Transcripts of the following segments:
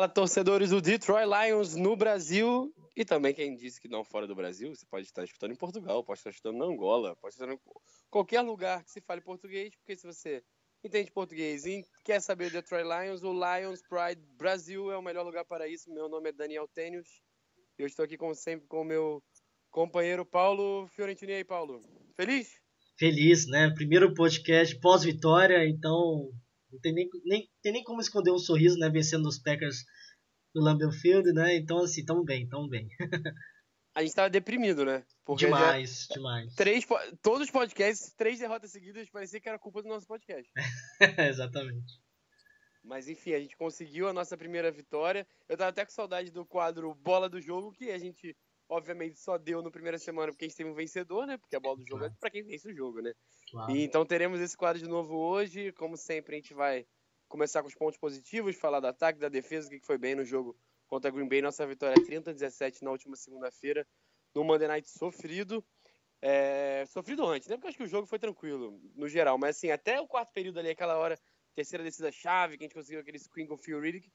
Fala, torcedores do Detroit Lions no Brasil e também quem disse que não fora do Brasil. Você pode estar escutando em Portugal, pode estar escutando na Angola, pode estar em qualquer lugar que se fale português, porque se você entende português e quer saber do Detroit Lions, o Lions Pride Brasil é o melhor lugar para isso. Meu nome é Daniel Tênios e eu estou aqui, como sempre, com o meu companheiro Paulo Fiorentini. E aí, Paulo? Feliz? feliz, né? Primeiro podcast pós-vitória, então não tem nem, nem, tem nem como esconder um sorriso, né? Vencendo os Packers do Lambeau Field, né? Então, assim, tamo bem, tamo bem. A gente estava deprimido, né? Porque já- demais, demais. Três, todos os podcasts, três derrotas seguidas, parecia que era culpa do nosso podcast. Exatamente. Mas enfim, a gente conseguiu a nossa primeira vitória. Eu tava até com saudade do quadro Bola do Jogo, que a gente, obviamente, só deu na primeira semana porque a gente teve um vencedor, né? Porque a bola do jogo é pra quem vence o jogo, né? Claro. E então teremos esse quadro de novo hoje. Como sempre, a gente vai começar com os pontos positivos, falar do ataque, da defesa, o que foi bem no jogo contra a Green Bay. Nossa vitória 30 a 17 na última segunda-feira, no Monday Night sofrido. É, sofrido antes, né? Porque eu acho que o jogo foi tranquilo, no geral. Mas assim, até o quarto período ali, aquela hora, terceira descida chave, que a gente conseguiu aquele screen com o Phil Riddick,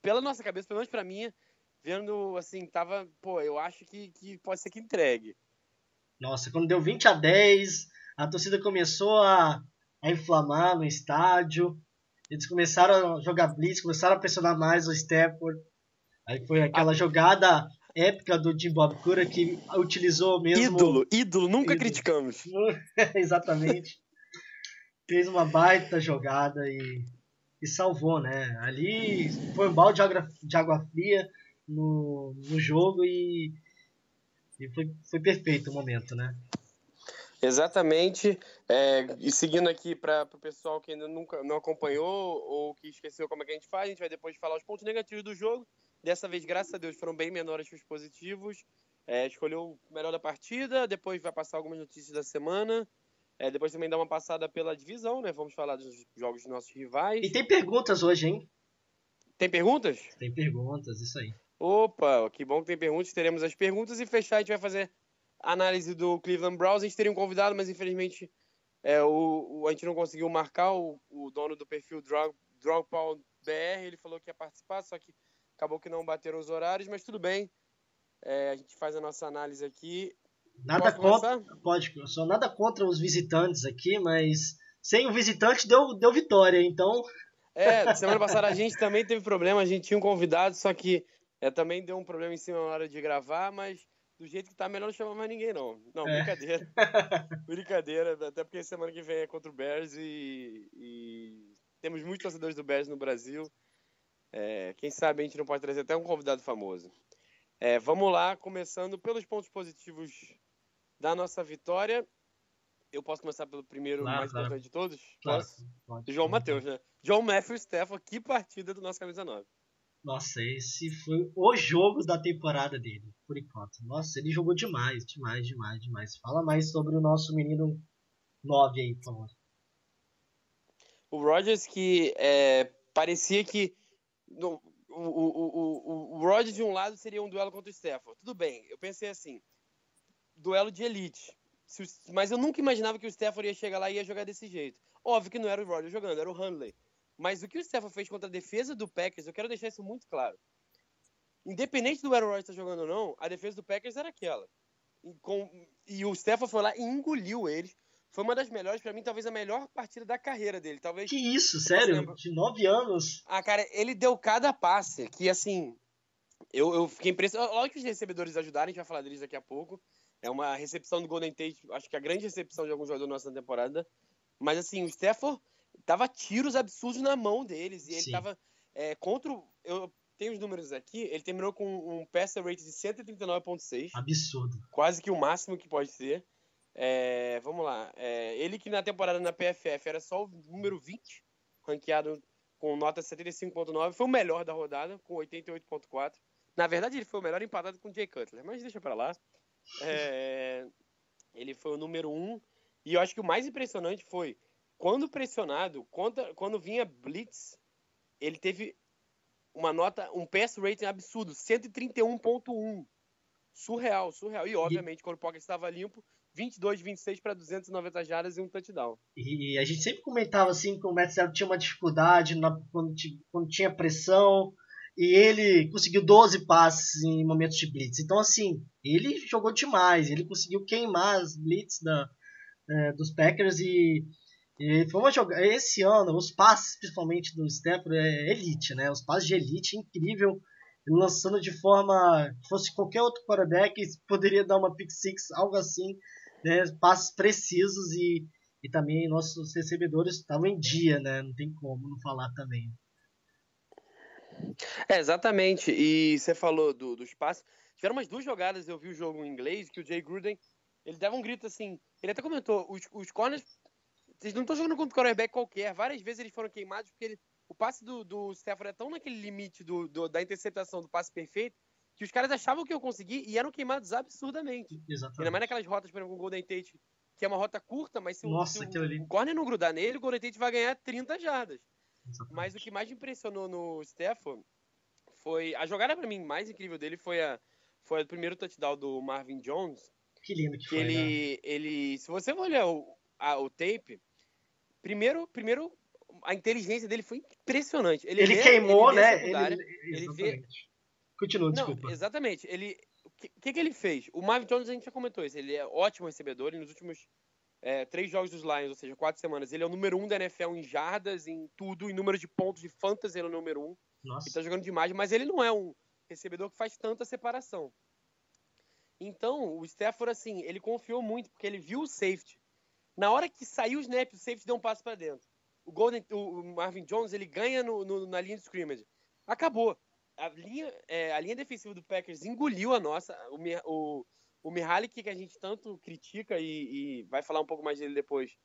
pela nossa cabeça, pelo menos pra mim, vendo assim, tava, pô, eu acho que, que pode ser que entregue. Nossa, quando deu 20 a 10, a torcida começou a, a inflamar no estádio. Eles começaram a jogar blitz, começaram a pressionar mais o Stafford. Aí foi aquela jogada épica do Jim Bob Cura que utilizou mesmo Ídolo, ídolo, nunca Ídolo. criticamos. Exatamente. Fez uma baita jogada e, e salvou, né? Ali foi um balde de água, de água fria no, no jogo e, e foi, foi perfeito o momento, né? Exatamente. É, e seguindo aqui para o pessoal que ainda nunca não acompanhou ou que esqueceu como é que a gente faz, a gente vai depois falar os pontos negativos do jogo. Dessa vez, graças a Deus, foram bem menores que os positivos. É, escolheu o melhor da partida, depois vai passar algumas notícias da semana. É, depois também dá uma passada pela divisão, né? Vamos falar dos jogos dos nossos rivais. E tem perguntas hoje, hein? Tem perguntas? Tem perguntas, isso aí. Opa, que bom que tem perguntas. Teremos as perguntas e fechar a gente vai fazer a análise do Cleveland Browns. A gente teria um convidado, mas infelizmente é, o, o- a gente não conseguiu marcar. O, o dono do perfil Drog, BR, ele falou que ia participar, só que acabou que não bateram os horários, mas tudo bem. É, a gente faz a nossa análise aqui. Nada contra, pode, sou nada contra os visitantes aqui, mas sem o visitante deu, deu vitória, então É, semana passada a gente também teve problema, a gente tinha um convidado, só que é, também deu um problema em cima na hora de gravar, mas do jeito que tá, melhor não chamar mais ninguém, não. Não, É. brincadeira. brincadeira, até porque semana que vem é contra o Bears e, e temos muitos torcedores do Bears no Brasil. É, quem sabe a gente não pode trazer até um convidado famoso. É, vamos lá, começando pelos pontos positivos da nossa vitória. Eu posso começar pelo primeiro, Claro, mais claro. importante de todos? claro. Posso? pode. João Matheus, né? João Matthew Stafford, que partida do nosso camisa 9. Nossa, esse foi o jogo da temporada dele, por enquanto. Nossa, ele jogou demais, demais, demais, demais. Fala mais sobre o nosso menino 9 aí, por favor. O Rodgers que é, parecia que no- o, o, o, o, Rodgers de um lado seria um duelo contra o Stafford. Tudo bem, eu pensei assim, duelo de elite. Mas eu nunca imaginava que o Stafford ia chegar lá e ia jogar desse jeito. Óbvio que não era o Rodgers jogando, era o Hundley. Mas o que o Stafford fez contra a defesa do Packers, eu quero deixar isso muito claro. Independente do Aaron Rodgers estar jogando ou não, a defesa do Packers era aquela. E, com- e o Stafford foi lá e engoliu eles. Foi uma das melhores, pra mim, talvez a melhor partida da carreira dele. Talvez Que isso, sério? De 9 anos? ah, cara, ele deu cada passe que, assim, eu, eu fiquei impressionado. Lógico que os recebedores ajudaram, a gente vai falar deles daqui a pouco. É uma recepção do Golden Tate, acho que a grande recepção de algum jogador nossa temporada. Mas assim, o Stafford tava tiros absurdos na mão deles. E ele Sim. tava é, contra. Eu tenho os números aqui. Ele terminou com um passer rate de 139,6. Absurdo. Quase que o máximo que pode ser. É, vamos lá. É, ele que na temporada na PFF era só o número 20, ranqueado com nota 75.9, foi o melhor da rodada, com 88.4. Na verdade, ele foi o melhor empatado com o Jay Cutler, mas deixa para lá. É, ele foi o número 1. E eu acho que o mais impressionante foi, quando pressionado, quando, quando vinha blitz, ele teve uma nota, um pass rating absurdo, 131.1. Surreal, surreal. E, obviamente, e... quando o pocket estava limpo, 22, 26 para 290 jardas e um touchdown. E a gente sempre comentava assim que o Matt tinha uma dificuldade na, quando, quando, tinha pressão e ele conseguiu 12 passes em momentos de blitz. Então assim, ele jogou demais, ele conseguiu queimar as blitz da, é, dos Packers e, e foi uma jogada. Esse ano, os passes principalmente do Stafford é elite, né? Os passes de elite incrível lançando de forma fosse qualquer outro quarterback poderia dar uma pick six, algo assim né, passes precisos e, e também nossos recebedores estavam em dia, né? Não tem como não falar também. É, exatamente. E você falou do, dos passes. Tiveram umas duas jogadas, eu vi o jogo em inglês, que o Jay Gruden, ele dava um grito assim, ele até comentou, os, os corners, vocês não estão jogando contra o quarterback qualquer, várias vezes eles foram queimados porque ele, o passe do, do Stafford é tão naquele limite do, do, da interceptação do passe perfeito, que os caras achavam que eu consegui e eram queimados absurdamente. Exatamente. Ainda mais naquelas rotas, por exemplo, com o Golden Tate, que é uma rota curta, mas se, Nossa, o, se o, o corner não grudar nele, o Golden Tate vai ganhar 30 jardas. Exatamente. Mas o que mais impressionou no Stefan foi. A jogada para mim mais incrível dele foi a foi o primeiro touchdown do Marvin Jones. Que lindo que, que foi. Ele, né? ele, se você olhar o, a, o tape, primeiro, primeiro a inteligência dele foi impressionante. Ele, ele vê, queimou, ele né? Ele, ele vê Continua, desculpa. Não, exatamente. Ele, o que, que, que, ele fez? O Marvin Jones, a gente já comentou isso, ele é ótimo recebedor e nos últimos é, três jogos dos Lions, ou seja, quatro semanas, ele é o número um da NFL em jardas, em tudo, em número de pontos de fantasy, ele é o número um. Nossa. Ele tá jogando demais, mas ele não é um recebedor que faz tanta separação. Então, o Stafford, assim, ele confiou muito, porque ele viu o safety. Na hora que saiu o snap, o safety deu um passo para dentro. O, Golden, o Marvin Jones, ele ganha no, no, na linha de scrimmage. Acabou a linha, é, a linha defensiva do Packers engoliu a nossa. O, o, o Mihalik, que a gente tanto critica e, e, vai falar um pouco mais dele depois,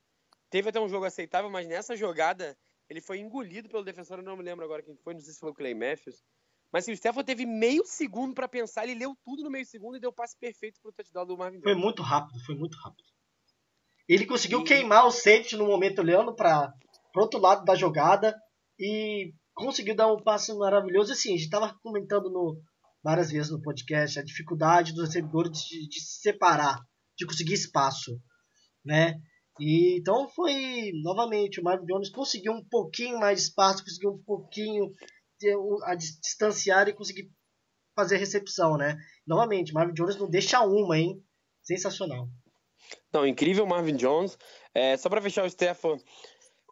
teve até um jogo aceitável, mas nessa jogada ele foi engolido pelo defensor. Eu não me lembro agora quem foi, não sei se foi o Clay Matthews. Mas assim, o Stefan teve meio segundo para pensar, ele leu tudo no meio segundo e deu o passe perfeito pro touchdown do Marvin Foi muito rápido, foi muito rápido. Ele conseguiu e... queimar o safety no momento olhando para o outro lado da jogada e conseguiu dar um passe maravilhoso. Assim, a gente estava comentando no, várias vezes no podcast a dificuldade dos recebedores de, de, se separar, de conseguir espaço, né? E então foi novamente o Marvin Jones conseguiu um pouquinho mais de espaço, conseguiu um pouquinho de, a distanciar e conseguir fazer a recepção, né? Novamente, Marvin Jones não deixa uma, hein? Sensacional. Não, incrível Marvin Jones. É, só para fechar o Stefan,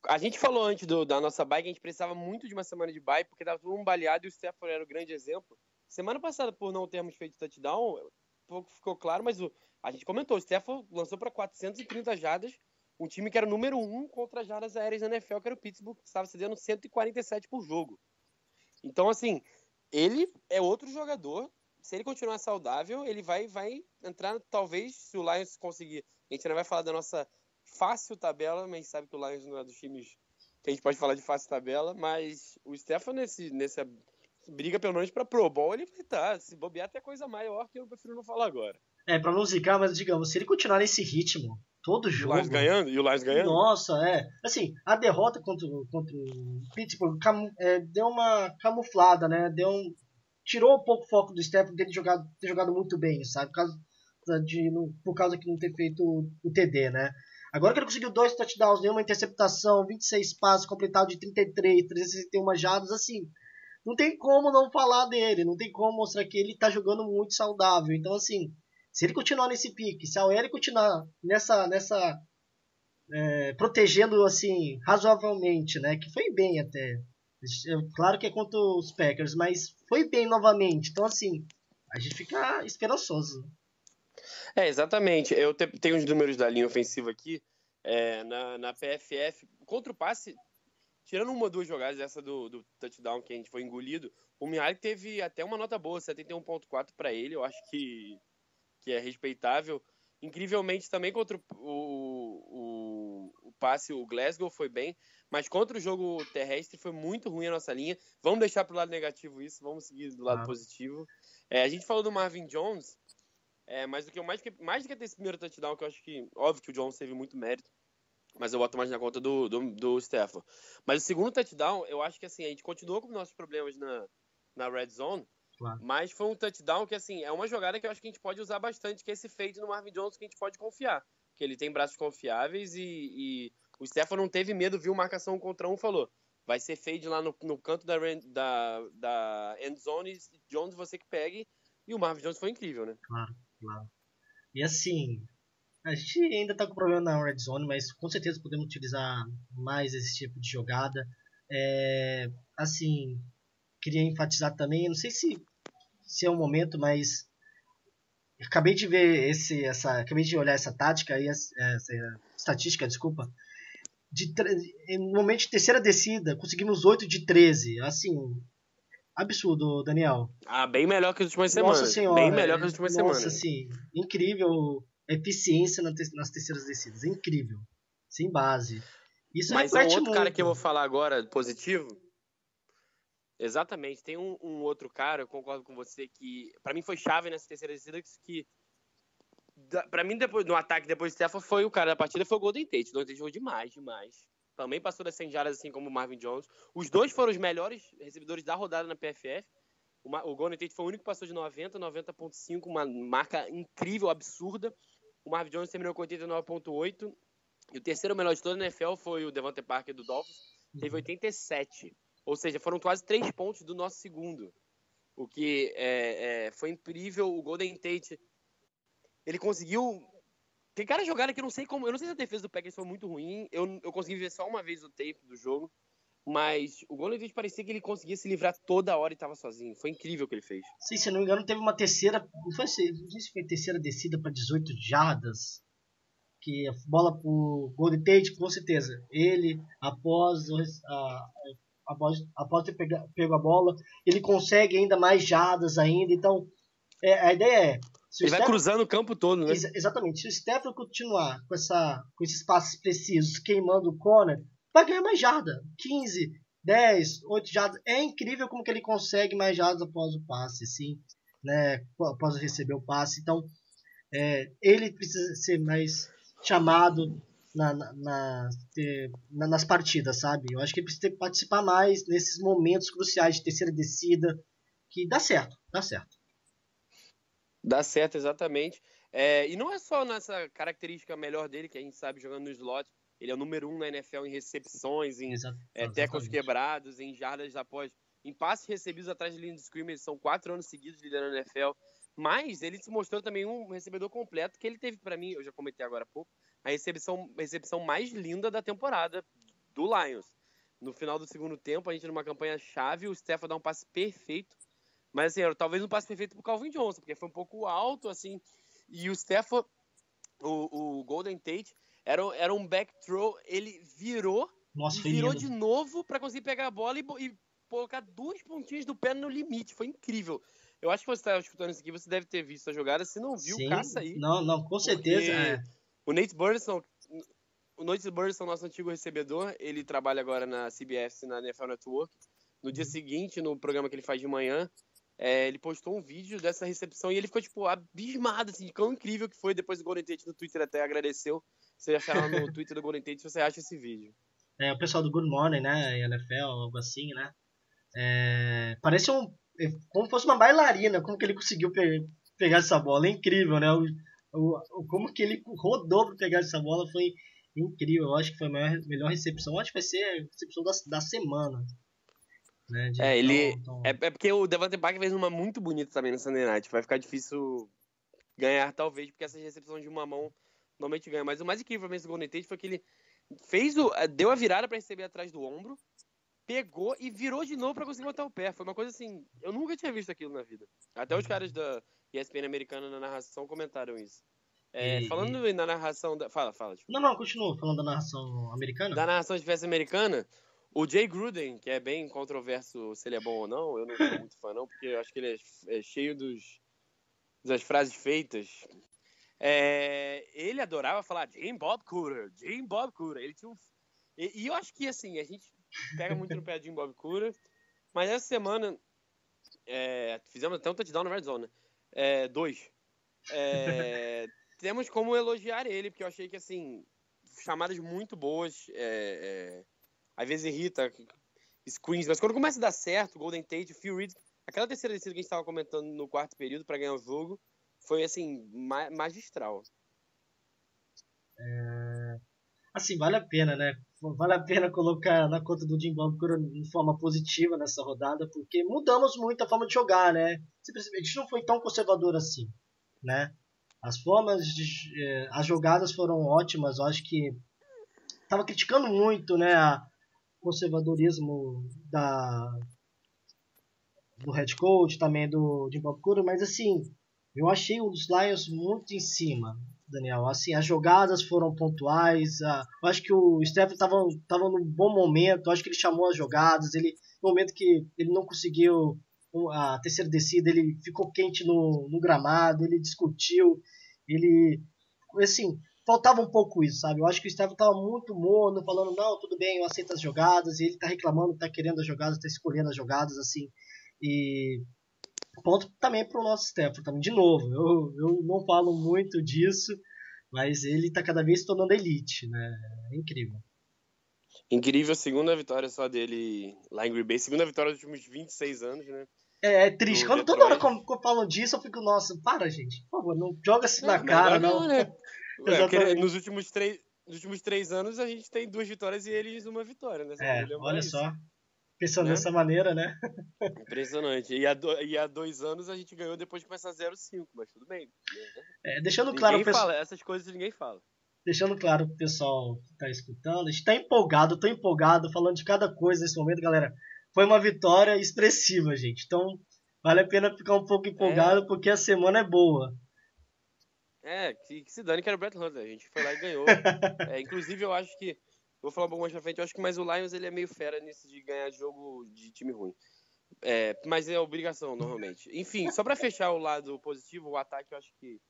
a gente falou antes do, da nossa bike, a gente precisava muito de uma semana de bike, porque tava todo mundo baleado e o Stefano era o grande exemplo. Semana passada, por não termos feito touchdown, pouco ficou claro, mas o, a gente comentou, o Stefano lançou para 430 jardas, um time que era o número um contra as jardas aéreas da NFL, que era o Pittsburgh, que estava cedendo 147 por jogo. Então, assim, ele é outro jogador. Se ele continuar saudável, ele vai, vai entrar, talvez, se o Lions conseguir. A gente não vai falar da nossa fácil tabela, mas sabe que o Lions não é dos times que a gente pode falar de fácil tabela, mas o Stefan nesse, nessa briga pelo menos para Pro Bowl, ele vai estar. Tá, se bobear até coisa maior que eu prefiro não falar agora. É, para não zicar, mas digamos, se ele continuar nesse ritmo, todo jogo. O Lions ganhando? E o Lions ganhando? Nossa, é. Assim, a derrota contra, contra o Pittsburgh é, deu uma camuflada, né? Deu um, tirou um pouco o foco do Stefan ter jogado, ter jogado muito bem, sabe? Por causa, de, por causa que não ter feito o, TD, né? Agora que ele conseguiu dois touchdowns, nenhuma interceptação, 26 passos, completado de 33, 361 jardas, assim, não tem como não falar dele, não tem como mostrar que ele tá jogando muito saudável. Então, assim, se ele continuar nesse pique, se a OL continuar nessa, nessa é, protegendo, assim, razoavelmente, né, que foi bem até, claro que é contra os Packers, mas foi bem novamente. Então, assim, a gente fica esperançoso. É, exatamente. Eu te, tenho os números da linha ofensiva aqui. É, na, na PFF, contra o passe, tirando uma ou duas jogadas, essa do, do touchdown que a gente foi engolido, o Mihalik teve até uma nota boa, 71.4 para ele, eu acho que, que é respeitável. Incrivelmente também contra o, o, o, passe, o Glasgow foi bem, mas contra o jogo terrestre foi muito ruim a nossa linha. Vamos deixar pro lado negativo isso, vamos seguir do lado ah. positivo. É, a gente falou do Marvin Jones, é, mas o que eu mais, mais do que ter esse primeiro touchdown, que eu acho que, óbvio que o Jones teve muito mérito, mas eu boto mais na conta do, do, do Stafford. Mas o segundo touchdown, eu acho que assim, a gente continuou com nossos problemas na, na red zone, Claro. Mas foi um touchdown que, assim, é uma jogada que eu acho que a gente pode usar bastante, que é esse fade no Marvin Jones que a gente pode confiar. Que ele tem braços confiáveis e, e o Stefan não teve medo, viu marcação contra um falou. Vai ser fade lá no, no canto da, da, da end zone, Jones você que pegue. E o Marvin Jones foi incrível, né? Claro, claro. E assim, a gente ainda tá com problema na red zone, mas com certeza podemos utilizar mais esse tipo de jogada. É, assim, queria enfatizar também, não sei se se é o momento, mas acabei de ver esse, essa, acabei de olhar essa tática aí, essa, essa estatística, desculpa. De, no momento de terceira descida, conseguimos 8 de 13. Assim, absurdo, Daniel. Ah, bem melhor que as últimas semanas. Nossa senhora. Bem melhor que as últimas nossa, semanas. Nossa, assim, incrível eficiência nas terceiras descidas. Incrível. Sem base. Isso Mas é um outro muito. cara que eu vou falar agora, positivo, Exatamente. Tem um, um, outro cara, eu concordo com você, que para mim foi chave nessa terceira descida, que para mim, depois, no ataque depois de Stefan, foi o cara da partida, foi o Golden Tate. O Golden Tate jogou demais, demais. Também passou das 100 jardas, assim como o Marvin Jones. Os dois foram os melhores recebedores da rodada na PFF. O, o Golden Tate foi o único que passou de 90, 90.5, uma marca incrível, absurda. O Marvin Jones terminou com 89.8. E o terceiro melhor de toda a NFL foi o Devante Parker do Dolphins, teve 87. Ou seja, foram quase três pontos do nosso segundo. O que é, é, foi incrível. O Golden Tate, ele conseguiu. Tem cara jogada que eu não sei como. Eu não sei se a defesa do Packers foi muito ruim. Eu, eu consegui ver só uma vez o tape do jogo. Mas o Golden Tate parecia que ele conseguia se livrar toda hora e estava sozinho. Foi incrível o que ele fez. Sim, se não me engano, teve uma terceira. Não, foi, não sei se foi terceira descida para 18 jardas. Que a bola pro Golden Tate, com certeza. Ele, após a, após, após ter pega, pego a bola, ele consegue ainda mais jadas ainda. Então, é, a ideia é. ele vai cruzando o campo todo, né? Ex exatamente. Se o Stefano continuar com, essa, com esses passes precisos, queimando o corner, vai ganhar mais jarda. 15, 10, 8 jardas. É incrível como que ele consegue mais jardas após o passe, sim. Né, após receber o passe. Então, é, ele precisa ser mais chamado na, na, na, nas partidas, sabe? Eu acho que ele precisa participar mais nesses momentos cruciais de terceira descida, que dá certo, dá certo. Dá certo, exatamente. É, e não é só nessa característica melhor dele, que a gente sabe jogando no slot, ele é o número um na NFL em recepções, em é, tecos quebrados, em jardas após. Em passes recebidos atrás de linha de scrimmage, são quatro anos seguidos liderando a NFL. Mas ele se mostrou também um recebedor completo, que ele teve para mim, eu já comentei agora há pouco, a recepção, a recepção mais linda da temporada do Lions. No final do segundo tempo, a gente numa campanha chave, o Stefan dá um passe perfeito. Mas assim, era talvez um passe perfeito pro Calvin Johnson, porque foi um pouco alto, assim. E o Stefan, o, o Golden Tate, era, era um back throw, ele virou, Nossa, virou de novo para conseguir pegar a bola e, e colocar duas pontinhas do pé no limite. Foi incrível. Eu acho que você está escutando isso aqui, você deve ter visto a jogada. Se não viu, Sim, caça aí. Não, não, com certeza. É. O Nate Burleson, o Nate Burleson, nosso antigo recebedor, ele trabalha agora na CBS, na NFL Network. No dia uhum. seguinte, no programa que ele faz de manhã, é, ele postou um vídeo dessa recepção e ele ficou, tipo, abismado, assim, de quão incrível que foi. Depois o Golden Tate no Twitter até agradeceu. Você achar lá no Twitter do Golden Tate se você acha esse vídeo. É, o pessoal do Good Morning, né, NFL, algo assim, né. É, parece um, é, como fosse uma bailarina, como que ele conseguiu pe pegar essa bola. É incrível, né, o, o, como que ele rodou para pegar essa bola foi incrível. Eu acho que foi a maior, melhor recepção. Eu acho que vai ser a recepção da, da semana. Né, é, ele. É, é, porque o Devante Parker fez uma muito bonita também no Sunday Night. Vai ficar difícil ganhar, talvez, porque essas recepções de uma mão normalmente ganha. Mas o mais incrível mesmo do Golden Tate foi que ele fez o. deu a virada para receber atrás do ombro, pegou e virou de novo para conseguir botar o pé. Foi uma coisa assim. Eu nunca tinha visto aquilo na vida. Até os uhum. caras da ESPN americana na narração comentaram isso. É, E- falando na narração da. Fala, fala. tipo, Não, não, continua falando da narração americana. Da narração de festa americana, o Jay Gruden, que é bem controverso se ele é bom ou não, eu não sou muito fã, não, porque eu acho que ele é, é cheio dos, das frases feitas. É, ele adorava falar Jim Bob Cooter, Jim Bob Cooter. Ele tinha um, e, e eu acho que assim, a gente pega muito no pé de Jim Bob Cooter, mas essa semana é, fizemos até um touchdown na red zone, né? É, dois. É, temos como elogiar ele, porque eu achei que assim, chamadas muito boas, é, é, às vezes irrita screens, mas quando começa a dar certo, Golden Tate, Phil Reed, aquela terceira descida que a gente estava comentando no quarto período para ganhar o jogo, foi assim, ma magistral. Assim, vale a pena, né? Vale a pena colocar na conta do Cooter de forma positiva nessa rodada, porque mudamos muito a forma de jogar, né? Simplesmente, não foi tão conservador assim, né? As formas, de, eh, as jogadas foram ótimas. Eu acho que tava criticando muito, né, a conservadorismo da do head coach, também do Cooter, mas assim, eu achei os Lions muito em cima, Daniel. Assim, as jogadas foram pontuais. a- eu acho que o Stephen estava tava num bom momento. eu acho que ele chamou as jogadas. Ele, no momento que ele não conseguiu a terceira descida, ele ficou quente no, no gramado. Ele discutiu. Ele, assim, faltava um pouco isso, sabe? Eu acho que o Stephen estava muito morno, falando não, tudo bem, eu aceito as jogadas. E ele tá reclamando, tá querendo as jogadas, tá escolhendo as jogadas, assim. E ponto também para o nosso Stafford também. De novo, eu, eu não falo muito disso, mas ele está cada vez se tornando elite, né? É incrível. Incrível, segunda vitória só dele lá em Green Bay, segunda vitória dos últimos 26 anos, né? É, é triste. Do Quando toda hora que eu falo disso, eu fico, nossa, para, gente. Por favor, não joga assim na Mas cara, agora não. né? Ué, nos últimos três nos últimos três anos a gente tem duas vitórias e eles uma vitória, né? É, lembrar olha isso. só. Pensando Né? dessa maneira, né? Impressionante. E há, do- e há dois anos a gente ganhou depois de começar 0-5, mas tudo bem. É, deixando Ninguém claro, pessoal, fala, essas coisas ninguém fala. deixando claro pro pessoal que tá escutando, a gente tá empolgado, tô empolgado, falando de cada coisa nesse momento, galera. Foi uma vitória expressiva, gente. Então, vale a pena ficar um pouco empolgado, porque a semana é boa. É, que, que se dane que era o Brett Hunter. A gente foi lá e ganhou. É, inclusive, eu acho que. Vou falar um pouco mais pra frente. Eu acho que mais o Lions ele é meio fera nisso de ganhar jogo de time ruim. É, mas é obrigação, normalmente. Enfim, só pra fechar o lado positivo, o ataque eu acho que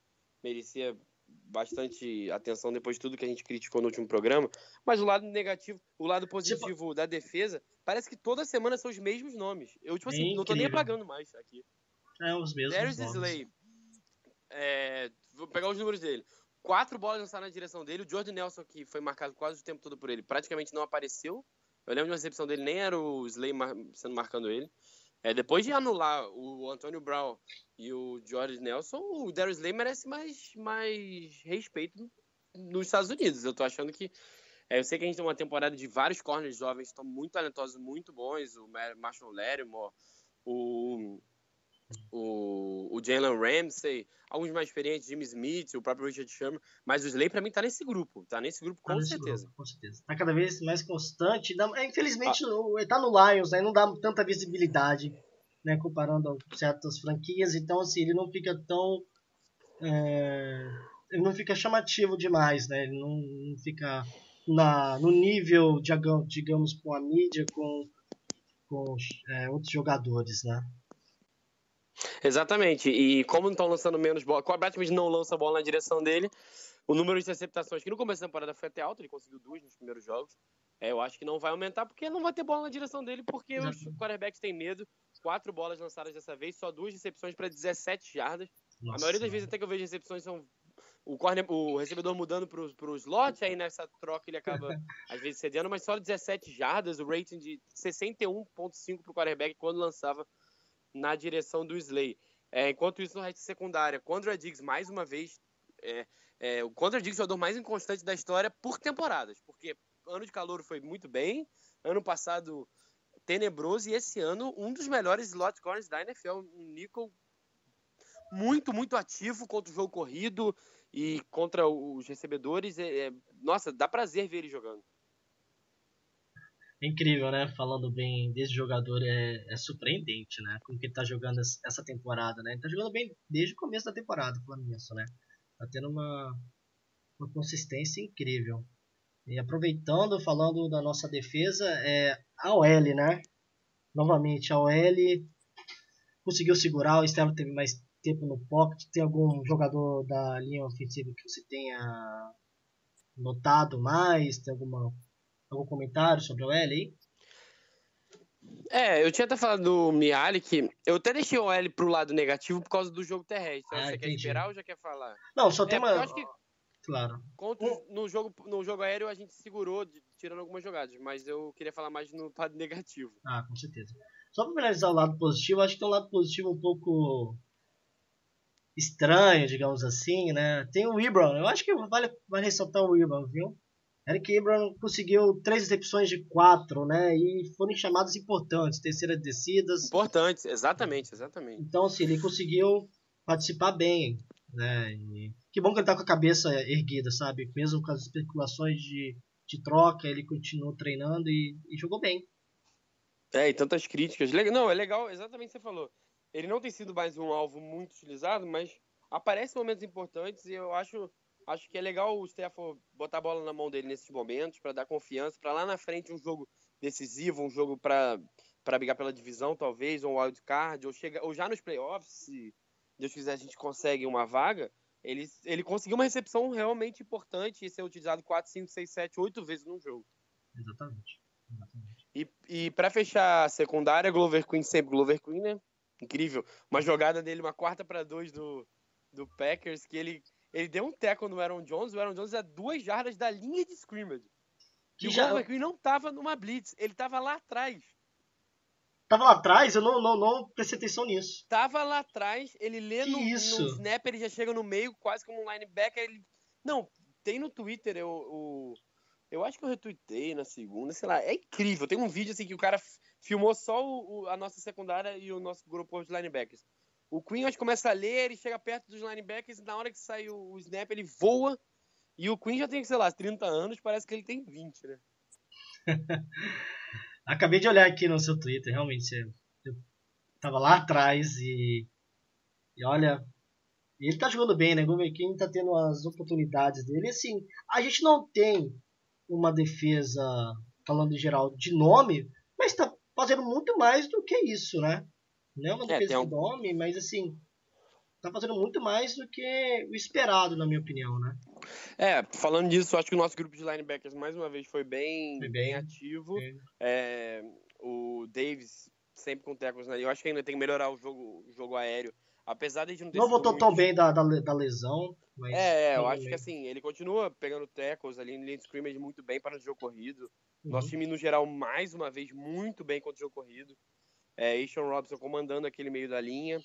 merecia bastante atenção depois de tudo que a gente criticou no último programa. Mas o lado negativo, o lado positivo da defesa, parece que toda semana são os mesmos nomes. Eu, tipo assim, não tô nem apagando mais aqui. É os mesmos Darius. Slay. É, vou pegar os números dele. Quatro bolas lançadas na direção dele. O Jordan Nelson, que foi marcado quase o tempo todo por ele, praticamente não apareceu. Eu lembro de uma recepção dele, nem era o Slay mar- sendo marcando ele. É, depois de anular o Antônio Brown e o George Nelson, o Darius Slay merece mais, mais respeito nos Estados Unidos. Eu tô achando que. é, eu sei que a gente tem uma temporada de vários corners jovens que estão muito talentosos, muito bons. O Mar- Marshall Lattimore, o, o, o Jalen Ramsey, alguns mais experientes, Jimmy Smith, o próprio Richard Sherman. Mas o Slay, pra mim, tá nesse grupo. Tá nesse grupo, Tá com nesse certeza. grupo, com certeza. Tá cada vez mais constante. Infelizmente, ele tá no Lions, né? Não dá tanta visibilidade, né? Comparando a certas franquias. Então, assim, ele não fica tão. é, ele não fica chamativo demais, né? Ele não, não fica na, no nível, digam- digamos, com a mídia, com, com é, outros jogadores, né? Exatamente. E como não estão lançando menos bola, praticamente não lança a bola na direção dele, o número de interceptações, que no começo da temporada foi até alto, ele conseguiu duas nos primeiros jogos. É, eu acho que não vai aumentar porque não vai ter bola na direção dele, porque os quarterbacks têm medo. Quatro bolas lançadas dessa vez, só duas recepções para 17 jardas. Nossa, a maioria das vezes até que eu vejo recepções são o, corner, o recebedor mudando para o slot, aí nessa troca ele acaba às vezes cedendo, mas só 17 jardas, o rating de 61.5 para o quarterback quando lançava na direção do Slay. É, enquanto isso, no resto secundária, Condra Diggs, mais uma vez, é, é, o Condra Diggs é jogador mais inconstante da história por temporadas, porque ano de calor foi muito bem, ano passado tenebroso, e esse ano um dos melhores slot corners da NFL, um nickel muito, muito ativo contra o jogo corrido e contra os recebedores. É, é- nossa, dá prazer ver ele jogando. É incrível, né? Falando bem desse jogador, é, é surpreendente, né? Como que ele tá jogando es- essa temporada, né? Ele tá jogando bem desde o começo da temporada, falando nisso, né? Tá tendo uma, uma consistência incrível. E aproveitando, falando da nossa defesa, é a OL, né? Novamente, a OL conseguiu segurar, o Estevam teve mais tempo no pocket. Tem algum jogador da linha ofensiva que você tenha notado mais? Tem alguma, algum comentário sobre a OL aí? É, eu tinha até falado do Mialik, eu até deixei o L pro lado negativo por causa do jogo terrestre. Ah, você entendi. quer esperar ou já quer falar? Não, só é, tem uma. Eu acho que claro. Contra, no, jogo, no jogo aéreo a gente segurou, tirando algumas jogadas, mas eu queria falar mais no lado negativo. Ah, com certeza. Só para finalizar o lado positivo, acho que tem um lado positivo um pouco estranho, digamos assim, né? Tem o Ibram, eu acho que vale, vale ressaltar o Ibram, viu? Eric Ibram conseguiu três recepções de quatro, né? E foram chamadas importantes, terceiras descidas. Importantes, exatamente, exatamente. Então, assim, ele conseguiu participar bem, né? E que bom que ele tá com a cabeça erguida, sabe? Mesmo com as especulações de, de troca, ele continuou treinando e, e jogou bem. É, e tantas críticas. Não, é legal, exatamente o que você falou. Ele não tem sido mais um alvo muito utilizado, mas aparece momentos importantes e eu acho acho que é legal o Stefan botar a bola na mão dele nesses momentos para dar confiança, para lá na frente um jogo decisivo, um jogo para para brigar pela divisão, talvez, ou um wild card, ou chega ou já nos playoffs, se Deus quiser a gente consegue uma vaga. Ele, ele conseguiu uma recepção realmente importante e ser utilizado 4, 5, 6, 7, 8 vezes no jogo. Exatamente. Exatamente. E, e para fechar a secundária, Glover Queen sempre Glover Queen, né? Incrível. Uma jogada dele, uma quarta para dois do, do Packers, que ele ele deu um teco no Aaron Jones, o Aaron Jones é duas jardas da linha de scrimmage. Que e o já... McQueen não tava numa blitz, ele tava lá atrás. Tava lá atrás? Eu não, não, não prestei atenção nisso. Tava lá atrás, ele lê no, no, snap, ele já chega no meio, quase como um linebacker. Ele... Não, tem no Twitter eu, o. Eu acho que eu retuitei na segunda, sei lá. É incrível. Tem um vídeo assim que o cara filmou só o, a nossa secundária e o nosso grupo de linebackers. O Queen acho começa a ler, ele chega perto dos linebackers e na hora que sai o, snap ele voa. E o Queen já tem, sei lá, 30 anos, parece que ele tem 20, né? Acabei de olhar aqui no seu Twitter, realmente. Eu tava lá atrás e. E olha. Ele tá jogando bem, né? O Queen tá tendo as oportunidades dele. E assim, a gente não tem uma defesa, falando em geral, de nome, mas tá fazendo muito mais do que isso, né? Não é uma defesa é, um... nome, mas assim, tá fazendo muito mais do que o esperado, na minha opinião, né? É, falando disso, acho que o nosso grupo de linebackers, mais uma vez, foi bem, foi bem, bem, ativo. É, o Davis sempre com tecos né? Eu acho que ainda tem que melhorar o jogo, o jogo aéreo. Apesar de não ter Não voltou tão bem da, da, da lesão. Mas é, eu acho que assim, ele continua pegando tackles ali no lane scrimmage muito bem para o jogo corrido. Uhum. Nosso time, no geral, mais uma vez, muito bem contra o jogo corrido é, Ashon Robinson comandando aquele meio da linha.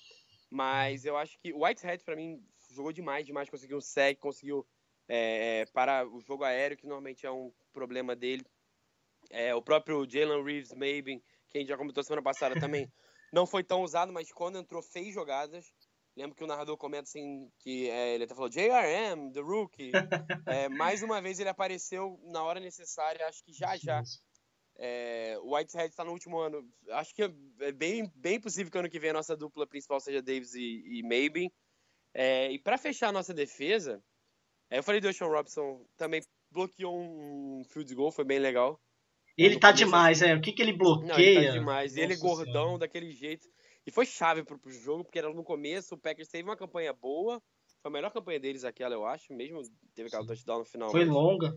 Mas eu acho que o Whitehead, para mim, jogou demais, demais. Conseguiu um sec, conseguiu é, parar o jogo aéreo, que normalmente é um problema dele. É, o próprio Jalen Reeves, maybe, que a gente já comentou semana passada também, não foi tão usado, mas quando entrou, fez jogadas. Lembro que o narrador comenta assim, que é, ele até falou JRM, The Rookie. É, mais uma vez ele apareceu na hora necessária, acho que já já é, o Whitehead está no último ano. Acho que é bem, bem possível que ano que vem a nossa dupla principal seja Davis e, e Maybe. É, e para fechar a nossa defesa, é, eu falei do Ocean Robson, também bloqueou um field goal, foi bem legal. Ele tá demais, é. O que, que ele bloqueia? Não, ele tá demais. Nossa ele é gordão senhora. daquele jeito. E foi chave pro, pro jogo, porque era no começo, o Packers teve uma campanha boa. Foi a melhor campanha deles aquela, eu acho. Mesmo teve aquela touchdown no final. Foi mas... longa.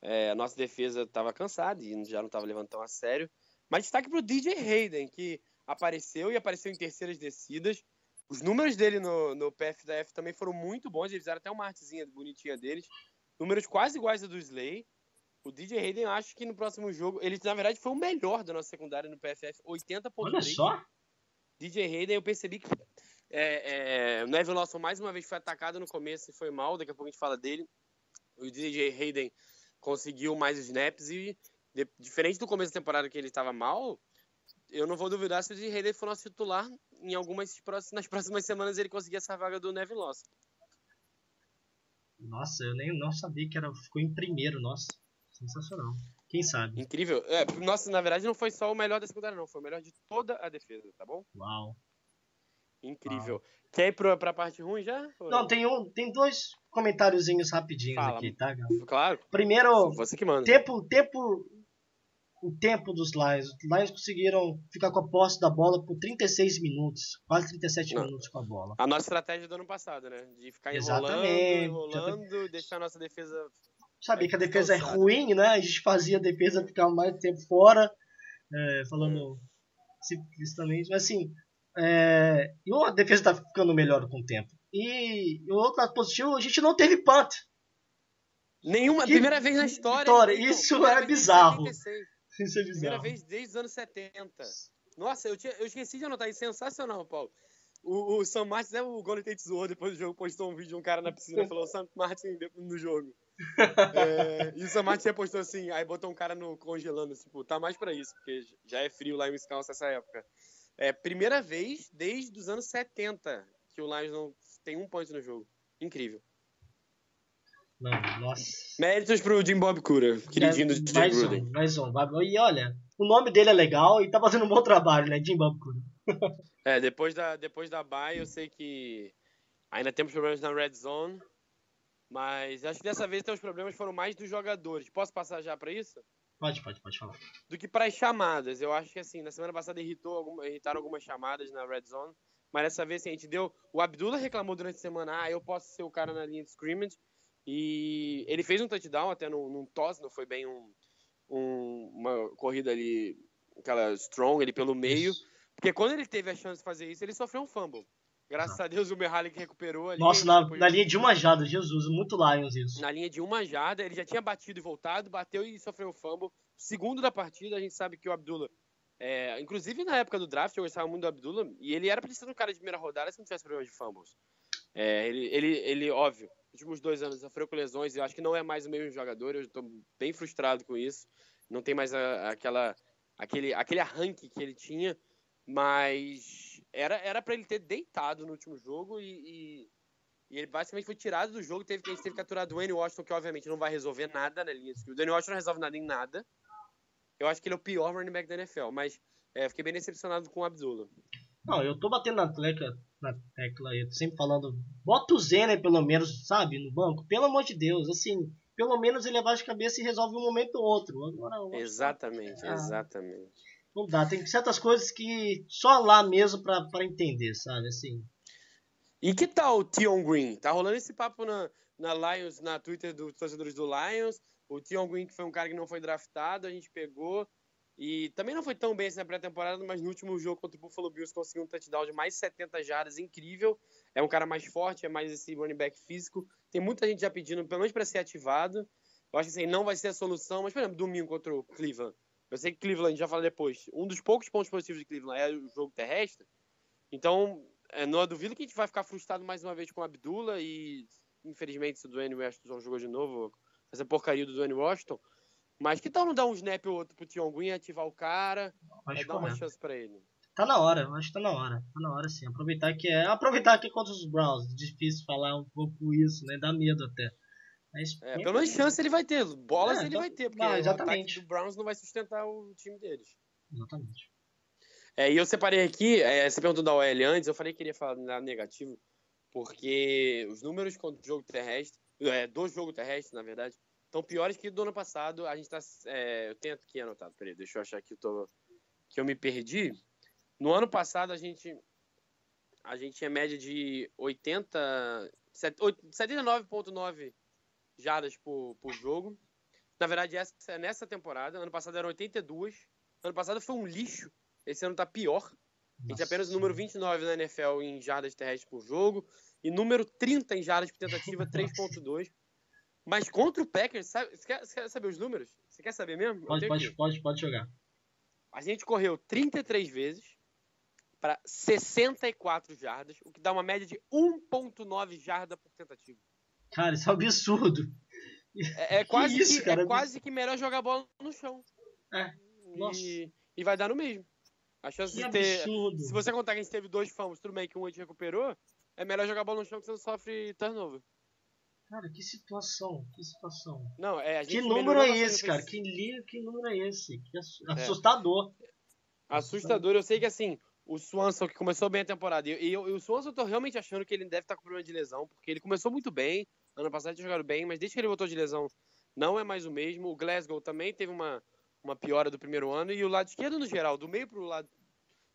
É, a nossa defesa estava cansada e já não estava levando tão a sério. Mas destaque para o DJ Hayden, que apareceu e apareceu em terceiras descidas. Os números dele no, no PFDF também foram muito bons. Eles fizeram até uma artezinha bonitinha deles. Números quase iguais a do Slay. O DJ Hayden, acho que no próximo jogo. Ele, na verdade, foi o melhor da nossa secundária no PFF. 80 pontos. Olha só! DJ Hayden, eu percebi que é, é, o Neville Lawson mais uma vez foi atacado no começo e foi mal. Daqui a pouco a gente fala dele. O DJ Hayden conseguiu mais snaps e, de, diferente do começo da temporada que ele estava mal, eu não vou duvidar se o Hayden for nosso titular em algumas nas próximas semanas ele conseguir essa vaga do Neville Lawson. Nossa, eu nem não sabia que era ficou em primeiro, nossa. Sensacional. Quem sabe? Incrível. É, nossa, na verdade não foi só o melhor da secundária não, foi o melhor de toda a defesa, tá bom? Uau. Incrível. Quer ir pra, pra parte ruim já? Não, tem, um, tem dois comentáriozinhos rapidinhos Fala. aqui, tá, Gabo? Claro, Primeiro, você que manda. tempo, tempo, o tempo dos Lions. Os Lions conseguiram ficar com a posse da bola por 36 minutos, quase 37 Não. minutos com a bola. A nossa estratégia do ano passado, né? De ficar enrolando, Exatamente. enrolando, deixar a nossa defesa. Sabia que a defesa é ruim, né? A gente fazia a defesa ficar mais tempo fora, é, falando simplesmente. Mas assim, é, e a defesa tá ficando melhor com o tempo. E, e o outro lado positivo, a gente não teve punt. Nenhuma. Que primeira vez na história. vitória, então, isso primeira é bizarro. 76. Isso é Primeira bizarro. vez desde os anos 70. Nossa, eu, tinha, eu esqueci de anotar isso. Sensacional, Paulo. O, o Sam Martins é o Golden Tate zoou depois do jogo, postou um vídeo de um cara na piscina e falou Sam Martins no jogo. É, e o Sam Martins postou assim, aí botou um cara no congelando, tipo, tá mais pra isso, porque já é frio lá em Wisconsin nessa época. É primeira vez desde os anos 70 que o Lions não tem um ponto no jogo. Incrível. Mano, nossa. Méritos pro Jim Bob Cura, queridinho do Jim mais Gruden. um, mais um. E olha, o nome dele é legal e tá fazendo um bom trabalho, né? Jim Bob Cura. É, depois da, depois da bye, eu sei que ainda temos problemas na red zone, mas acho que dessa vez os problemas foram mais dos jogadores. Posso passar já pra isso? Pode, pode, pode falar. Do que para as chamadas. Eu acho que assim, na semana passada irritou irritaram algumas chamadas na red zone, mas dessa vez assim, a gente deu. O Abdullah reclamou durante a semana, ah, eu posso ser o cara na linha de scrimmage. E ele fez um touchdown até num, num toss, não foi bem um, um- uma corrida ali, aquela strong ali pelo meio. Porque quando ele teve a chance de fazer isso, ele sofreu um fumble. Graças a Deus o Merhali que recuperou ali. Nossa, na, depois- na linha de uma jada, Jesus, muito Lions isso. na linha de uma jada, ele já tinha batido e voltado, bateu e sofreu o fumble. Segundo da partida, a gente sabe que o Abdullah, é, inclusive na época do draft, eu gostava muito do Abdullah, e ele era pra ser um cara de primeira rodada se não tivesse problemas de fumbles. É, ele, ele, ele, óbvio, nos últimos dois anos sofreu com lesões, eu acho que não é mais o mesmo jogador, eu estou bem frustrado com isso. Não tem mais a- aquela, aquele, aquele arranque que ele tinha, mas era era para ele ter deitado no último jogo e, e, e ele basicamente foi tirado do jogo. Teve, a gente teve que aturar Dwayne Washington, que obviamente não vai resolver nada na linha. O Dwayne Washington não resolve nada em nada. Eu acho que ele é o pior running back da NFL, mas é, fiquei bem decepcionado com o Abdullah. Não, eu tô batendo na tecla, na tecla aí, tô sempre falando, bota o Zena pelo menos, sabe, no banco. Pelo amor de Deus, assim, pelo menos ele abaixa a cabeça e resolve um momento ou outro. Agora, Exatamente, Ah. exatamente. Não dá, tem certas coisas que só lá mesmo pra entender, sabe, assim. E que tal o Tion Green? Tá rolando esse papo na, na Lions, na Twitter dos torcedores do Lions. O Tion Green, que foi um cara que não foi draftado, a gente pegou. E também não foi tão bem assim na pré-temporada, mas no último jogo contra o Buffalo Bills conseguiu um touchdown de mais 70 jardas, incrível. É um cara mais forte, é mais esse running back físico. Tem muita gente já pedindo, pelo menos para ser ativado. Eu acho que assim, não vai ser a solução, mas, por exemplo, domingo contra o Cleveland. Eu sei que Cleveland, já fala depois, um dos poucos pontos positivos de Cleveland é o jogo terrestre. Então, é, não duvido que a gente vai ficar frustrado mais uma vez com o Abdullah e, infelizmente, se o Dwayne Washington jogou de novo, essa porcaria do Dwayne Washington. Mas que tal não dar um snap ou outro pro Tion Green, ativar o cara, é, dar uma correto. chance pra ele? Tá na hora, eu acho que tá na hora. Tá na hora sim. Aproveitar que é. Aproveitar que é contra os Browns. Difícil falar um pouco isso, né? Dá medo até. É, pelo menos chance ele vai ter, bolas É, ele vai ter, porque Ah, o ataque do Browns não vai sustentar o time deles. Exatamente. É, e eu separei aqui, é, você perguntou da OL antes, eu falei que queria falar negativo, porque os números contra o jogo terrestre, é, do jogo terrestre, na verdade, estão piores que do ano passado. A gente tá. é, eu tenho aqui anotado, peraí, deixa eu achar que eu, tô, que eu me perdi. No ano passado, a gente. A gente tinha média de 80. set- oit- 79,9 jardas por, por jogo. Na verdade, essa é nessa temporada. Ano passado eram 82. Ano passado foi um lixo. Esse ano tá pior. A gente é apenas o número 29 na NFL em jardas terrestres por jogo. E número 30 em jardas por tentativa, 3.2. Mas contra o Packers, sabe, você, quer, você quer saber os números? Você quer saber mesmo? Pode, pode, pode, pode jogar. A gente correu 33 vezes para 64 jardas, o que dá uma média de 1.9 jarda por tentativa. Cara, isso é um absurdo. É, é quase, isso, que, é quase que melhor jogar bola no chão. É, nossa. E, e vai dar no mesmo. A chance Que de ter. absurdo. Se você contar que a gente teve dois fumbles, tudo bem que um a gente recuperou, é melhor jogar bola no chão que você não sofre turnover. Cara, que situação, que situação. Não, é, Que número é esse, cara? Que, li... que número é esse? Que É. assustador. Assustador. Eu sei que assim, o Swanson, que começou bem a temporada. E, e, e o Swanson, eu tô realmente achando que ele deve estar com problema de lesão, porque ele começou muito bem, ano passado tinha jogado bem, mas desde que ele voltou de lesão, não é mais o mesmo. O Glasgow também teve uma, uma piora do primeiro ano, e o lado esquerdo, no geral, do meio pro lado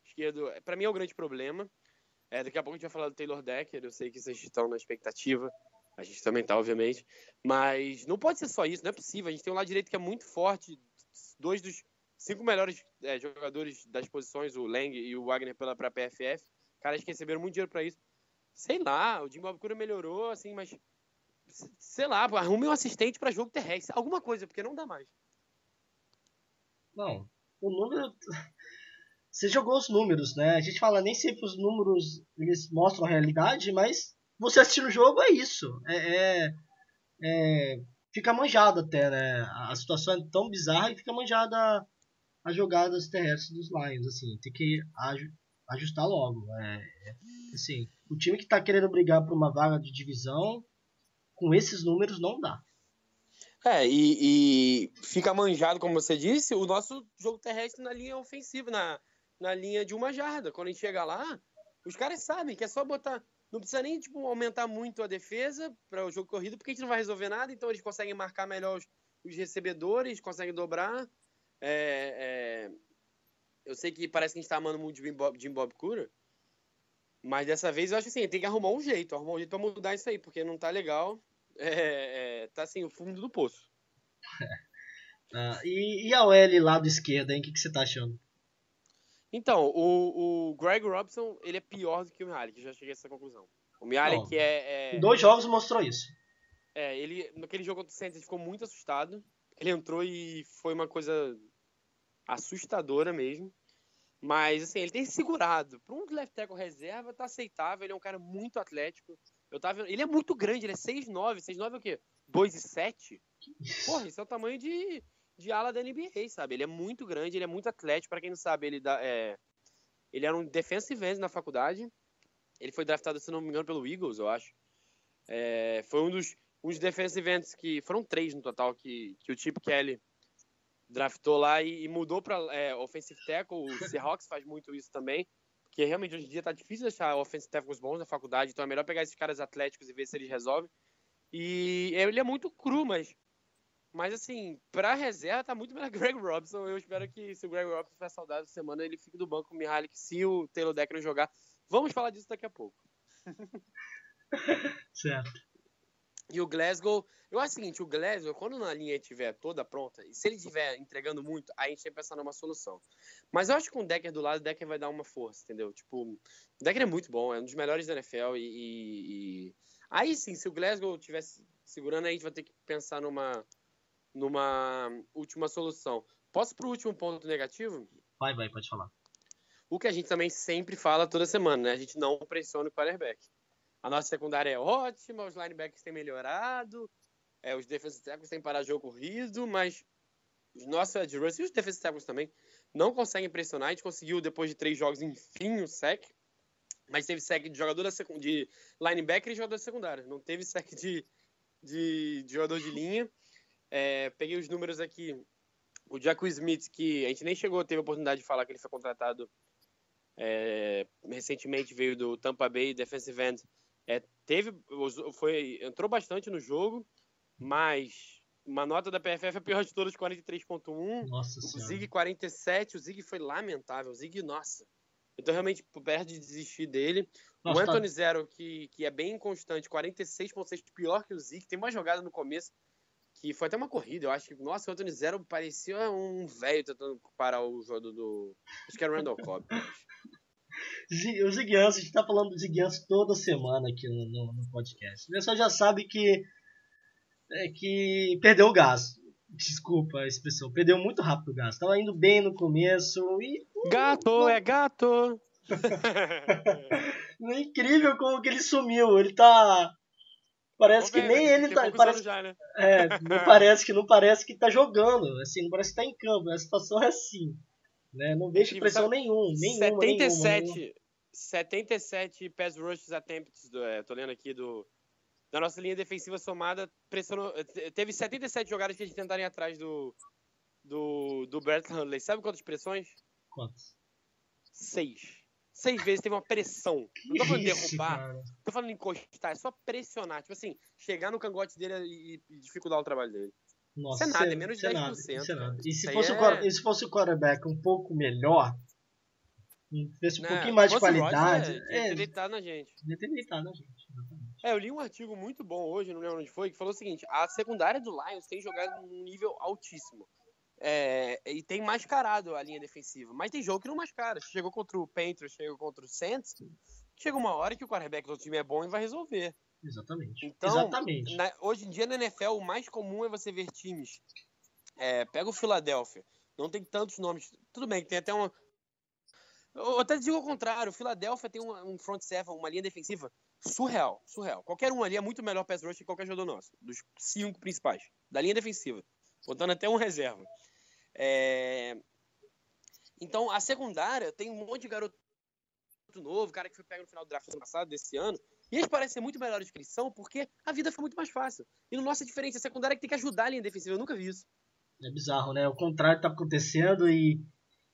esquerdo, para mim é o grande problema. É, daqui a pouco a gente vai falar do Taylor Decker, eu sei que vocês estão na expectativa, a gente também tá, obviamente, mas não pode ser só isso, não é possível. A gente tem um lado direito que é muito forte, dois dos cinco melhores é, jogadores das posições, o Lang e o Wagner pela pra PFF, caras que receberam muito dinheiro para isso. Sei lá, o Jim Bob Cura melhorou, assim, mas sei lá, arrume um assistente para jogo terrestre, alguma coisa, porque não dá mais. Não, o número você jogou os números, né? A gente fala nem sempre os números eles mostram a realidade, mas você assistir o jogo é isso. É, é, é, fica manjado até, né? A situação é tão bizarra e fica manjada as jogadas terrestres dos Lions, assim, tem que ajustar logo. É, é, assim, o time que está querendo brigar por uma vaga de divisão, com esses números não dá. É, e, e, fica manjado, como você disse, o nosso jogo terrestre na linha ofensiva, na, na linha de uma jarda. Quando a gente chega lá, os caras sabem que é só botar. Não precisa nem tipo, aumentar muito a defesa para o jogo corrido, porque a gente não vai resolver nada, então eles conseguem marcar melhor os, os recebedores, conseguem dobrar. É, é, eu sei que parece que a gente tá amando muito Jim Bob, Jim Bob Cura, mas dessa vez eu acho assim, tem que arrumar um jeito, arrumar um jeito pra mudar isso aí, porque não tá legal. É, é, tá assim, o fundo do poço. ah, e, e a OL lado esquerdo, hein? O que, que você tá achando? Então, o, o Greg Robson, ele é pior do que o Mialik, já cheguei a essa conclusão. O Mialik é, é... Em dois jogos mostrou isso. É, ele, naquele jogo contra o Saints, ele ficou muito assustado. Ele entrou e foi uma coisa assustadora mesmo. Mas, assim, ele tem segurado. Para um left tackle reserva, tá aceitável. Ele é um cara muito atlético. Eu tava. Ele é muito grande, ele é 6'9". 6'9 é o quê? 2'7"? Porra, isso é o tamanho de, de ala da NBA, sabe? Ele é muito grande, ele é muito atlético. Para quem não sabe, ele, dá, é... ele era um defensive end na faculdade. Ele foi draftado, se não me engano, pelo Eagles, eu acho. É... Foi um dos, dos defensive ends que... Foram três no total que, que o Chip Kelly draftou lá e, e mudou para é, offensive tackle. O Seahawks faz muito isso também, porque realmente hoje em dia tá difícil achar offensive tackles bons na faculdade, então é melhor pegar esses caras atléticos e ver se eles resolvem. E ele é muito cru, mas mas assim, pra reserva tá muito melhor Greg Robson. Eu espero que se o Greg Robson estiver saudável essa semana, ele fique do banco o Mihalik se o Taylor Decker jogar. Vamos falar disso daqui a pouco. certo. E o Glasgow, eu acho o seguinte, o Glasgow, quando a linha estiver toda pronta, e se ele estiver entregando muito, aí a gente tem que pensar numa solução. Mas eu acho que com o Decker do lado, o Decker vai dar uma força, entendeu? Tipo, o Decker é muito bom, é um dos melhores da NFL e, e. Aí sim, se o Glasgow estivesse segurando, aí a gente vai ter que pensar numa, numa última solução. Posso pro último ponto negativo? Vai, vai, pode falar. O que a gente também sempre fala toda semana, né? A gente não pressiona o quarterback. A nossa secundária é ótima, os linebackers têm melhorado, é, os defensive tackles têm parado jogo corrido, mas os nossos edge rushers e os defensive tackles também não conseguem pressionar. A gente conseguiu, depois de três jogos, enfim, o sec. Mas teve sec de jogador da de linebacker e jogador secundário. Não teve sec de, de, de jogador de linha. É, peguei os números aqui. O Jaco Smith, que a gente nem chegou, teve a oportunidade de falar que ele foi contratado é, recentemente, veio do Tampa Bay Defensive End. É, teve, foi, entrou bastante no jogo, mas uma nota da PFF é a pior de todas, 43.1. Nossa O Zig 47, o Zig foi lamentável. O Zig, nossa. Então realmente perto de desistir dele. Nossa, o tá Anthony tá... Zero, que, que é bem inconstante, 46.6, pior que o Zig. Tem uma jogada no começo que foi até uma corrida. Eu acho que, nossa, o Anthony Zero parecia um velho tentando parar o jogo do. Acho que era o Randall Cobb. O Ziguianço, a gente tá falando do Ziguianço toda semana aqui no, no, no, podcast. O pessoal já sabe que, é, que perdeu o gás. Desculpa a expressão, perdeu muito rápido o gás. Tava indo bem no começo e. Gato, é gato! é incrível como que ele sumiu. Ele tá. Parece que nem ele tá. Parece, já, né? É, não parece que não parece que tá jogando. Assim, não parece que tá em campo. A situação é assim. Né? Não vejo pressão nenhum, nenhuma, 77, nenhuma. 77 pass rushes attempts, do, é, tô lendo aqui do da nossa linha defensiva somada, pressionou, teve 77 jogadas que a gente tentaram atrás do do, do Brett Hundley. Sabe quantas pressões? Quantas? Seis. seis vezes, teve uma pressão. Não tô falando Isso, derrubar, cara. tô falando encostar, é só pressionar. Tipo assim, chegar no cangote dele e, e dificultar o trabalho dele. Nossa, Isso é nada, é menos de isso é nada, 10%, isso é nada. E se fosse, o é- quar- e se fosse o quarterback um pouco melhor, um- tivesse um Né? pouquinho mais de o qualidade, é, que é, ter deitado na gente. devia ter deitado a gente. exatamente. É, eu li um artigo muito bom hoje, não lembro onde foi, que falou o seguinte: a secundária do Lions tem jogado num nível altíssimo. É, e tem mascarado a linha defensiva. Mas tem jogo que não mascara. Chegou contra o Panthers, chegou contra o Saints. Chega uma hora que o quarterback do time é bom e vai resolver. Exatamente. Então, Exatamente. na- hoje em dia na NFL, o mais comum é você ver times. É, pega o Philadelphia. Não tem tantos nomes. Tudo bem, que tem até uma. Eu até digo ao contrário, o Philadelphia tem um, um front seven, uma linha defensiva surreal, surreal. Qualquer um ali é muito melhor pass rush que qualquer jogador nosso, dos cinco principais, da linha defensiva, botando até um reserva. É, Então, a secundária tem um monte de garoto novo, cara que foi pego no final do draft do ano passado, desse ano, e eles parecem ser muito melhores que eles são, porque a vida foi muito mais fácil. E no nosso é a secundária é que tem que ajudar a linha defensiva, eu nunca vi isso. É bizarro, né? O contrário tá acontecendo e,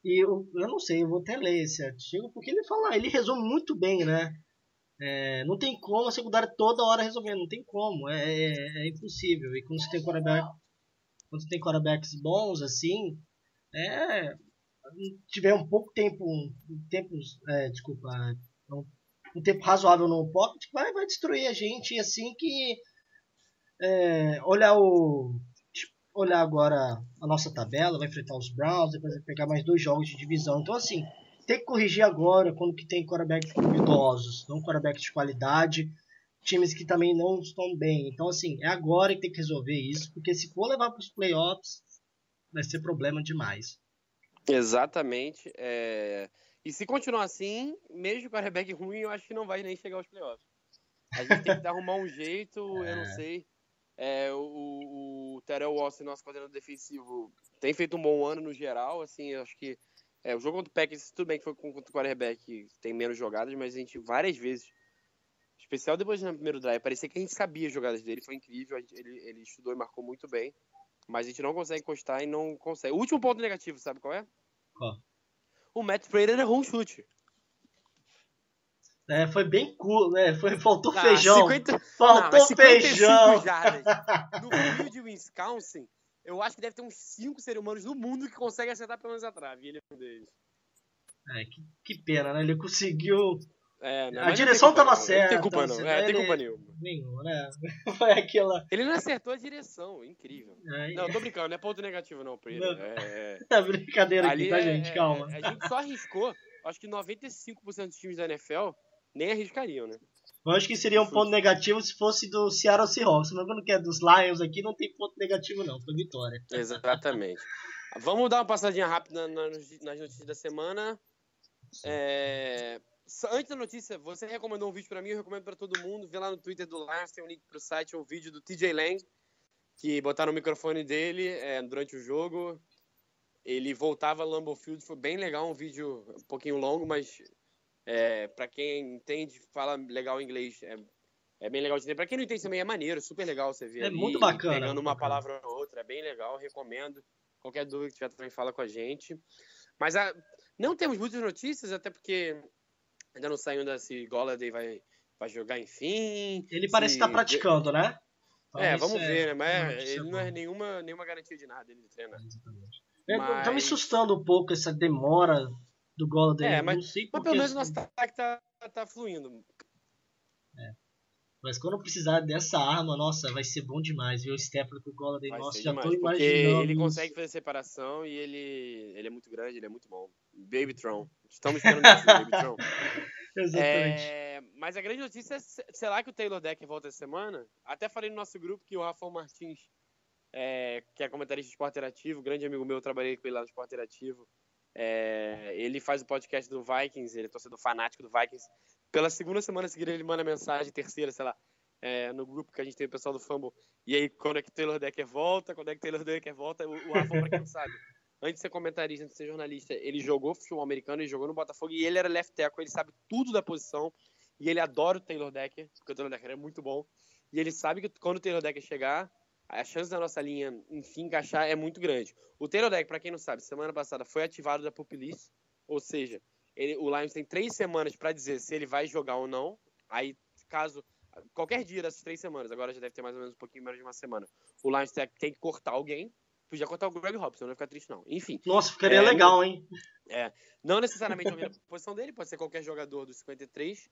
e eu, eu não sei, eu vou até ler esse artigo, porque ele fala, ele resume muito bem, né? É, não tem como a secundária toda hora resolver, não tem como, é, é, é impossível. E quando você tem quarterback, quando você tem quarterbacks bons assim, é tiver um pouco tempo, um tempo, é, desculpa, um, um tempo razoável no pocket, vai, vai destruir a gente assim que é, olhar o olhar agora a nossa tabela, vai enfrentar os Browns, depois vai pegar mais dois jogos de divisão. Então, assim, tem que corrigir agora quando que tem quarterbacks duvidosos, não quarterbacks de qualidade, times que também não estão bem. Então, assim, é agora que tem que resolver isso, porque se for levar para os playoffs, vai ser problema demais. Exatamente. é, E se continuar assim, mesmo com o quarterback ruim, eu acho que não vai nem chegar aos playoffs. A gente tem que arrumar um jeito, eu não sei. É, o, o Terrell Watson, nosso coordenador defensivo, tem feito um bom ano no geral. Assim, eu acho que é, o jogo contra o Packers, tudo bem que foi com- contra o quarterback, tem menos jogadas, mas a gente várias vezes, especial depois do primeiro drive, parecia que a gente sabia as jogadas dele, foi incrível. gente- ele, ele estudou e marcou muito bem. Mas a gente não consegue encostar e não consegue. O último ponto negativo, sabe qual é? Qual? O Matt Prater errou um chute. É, foi bem cool, né? Foi, faltou Ah, feijão. 50 Não, Faltou 55 feijão. jardas no Rio de Wisconsin, eu acho que deve ter uns 5 seres humanos no mundo que conseguem acertar pelo menos a trave. Ele é um deles. É, que, que pena, né? Ele conseguiu. É, não, A direção culpa tava não, certa, Não tem culpa não. assim, É, tem ele- culpa nenhuma. Nenhum, né? Foi aquela. Ele não acertou a direção, incrível. É, Não, tô brincando, não é ponto negativo não, Prater. Não. É, é brincadeira aqui, ali tá, é- gente? é- Calma. A gente só arriscou, acho que 95% dos times da NFL nem arriscariam, né? Eu acho que seria um ponto negativo se fosse do Seattle Seahawks. Mas quando que é dos Lions aqui, não tem ponto negativo, não. Foi vitória. Exatamente. Vamos dar uma passadinha rápida na- nas notícias da semana. É, Antes da notícia, você recomendou um vídeo pra mim, eu recomendo pra todo mundo. Vê lá no Twitter do Lions, tem um link pro site, um vídeo do TJ Lang, que botaram o microfone dele é, durante o jogo. Ele voltava a Lambeau Field, foi bem legal, um vídeo um pouquinho longo, mas é, para quem entende, fala legal inglês, é, é bem legal de entender. Pra quem não entende também é maneiro, super legal você ver É ali, muito bacana, pegando muito uma bacana. palavra ou outra, é bem legal, recomendo. Qualquer dúvida que tiver também fala com a gente. Mas a- não temos muitas notícias, até porque ainda não saiu ainda se Golladay vai, vai jogar enfim. Ele parece se- estar praticando, né? Então, É, vamos ver, né? Mas notícia ele não é nenhuma, nenhuma garantia de nada ele treinar. Exatamente. É, Mas- Tá me assustando um pouco essa demora do gol dele. É, mas- não sei Mas porque. pelo menos o nosso ataque tá, tá fluindo. Mas quando precisar dessa arma, nossa, vai ser bom demais, viu? O Stafford com o Golladay, Vai nossa, já demais, tô porque imaginando. ele consegue fazer separação e ele, ele é muito grande, ele é muito bom. Baby Tron. Estamos esperando isso, Baby Tron. Exatamente. É, mas a grande notícia é, se- será que o Taylor Decker volta essa semana? Até falei no nosso grupo que o Rafael Martins, é, que é comentarista de esporte interativo, grande amigo meu, eu trabalhei com ele lá no esporte interativo. É, ele faz o podcast do Vikings, ele é torcedor fanático do Vikings. Pela segunda semana seguida ele manda mensagem, terceira, sei lá, é, no grupo que a gente tem o pessoal do Fumble. E aí, quando é que Taylor Decker volta? Quando é que Taylor Decker volta? O, o Rafael, pra quem não sabe, antes de ser comentarista, antes de ser jornalista, ele jogou futebol americano, ele jogou no Botafogo e ele era left tackle, ele sabe tudo da posição e ele adora o Taylor Decker, porque o Taylor Decker é muito bom. E ele sabe que quando o Taylor Decker chegar, a chance da nossa linha, enfim, encaixar é muito grande. O Taylor Decker, pra quem não sabe, semana passada foi ativado da Pup List, ou seja, ele, o Lions tem três semanas para dizer se ele vai jogar ou não. Aí, caso. Qualquer dia dessas três semanas, agora já deve ter mais ou menos um pouquinho menos de uma semana. O Lions tem, que cortar alguém. Podia cortar o Greg Robson, não vai ficar triste, não. Enfim. Nossa, ficaria é, legal, hein? É. Não necessariamente a posição dele, pode ser qualquer jogador dos 53.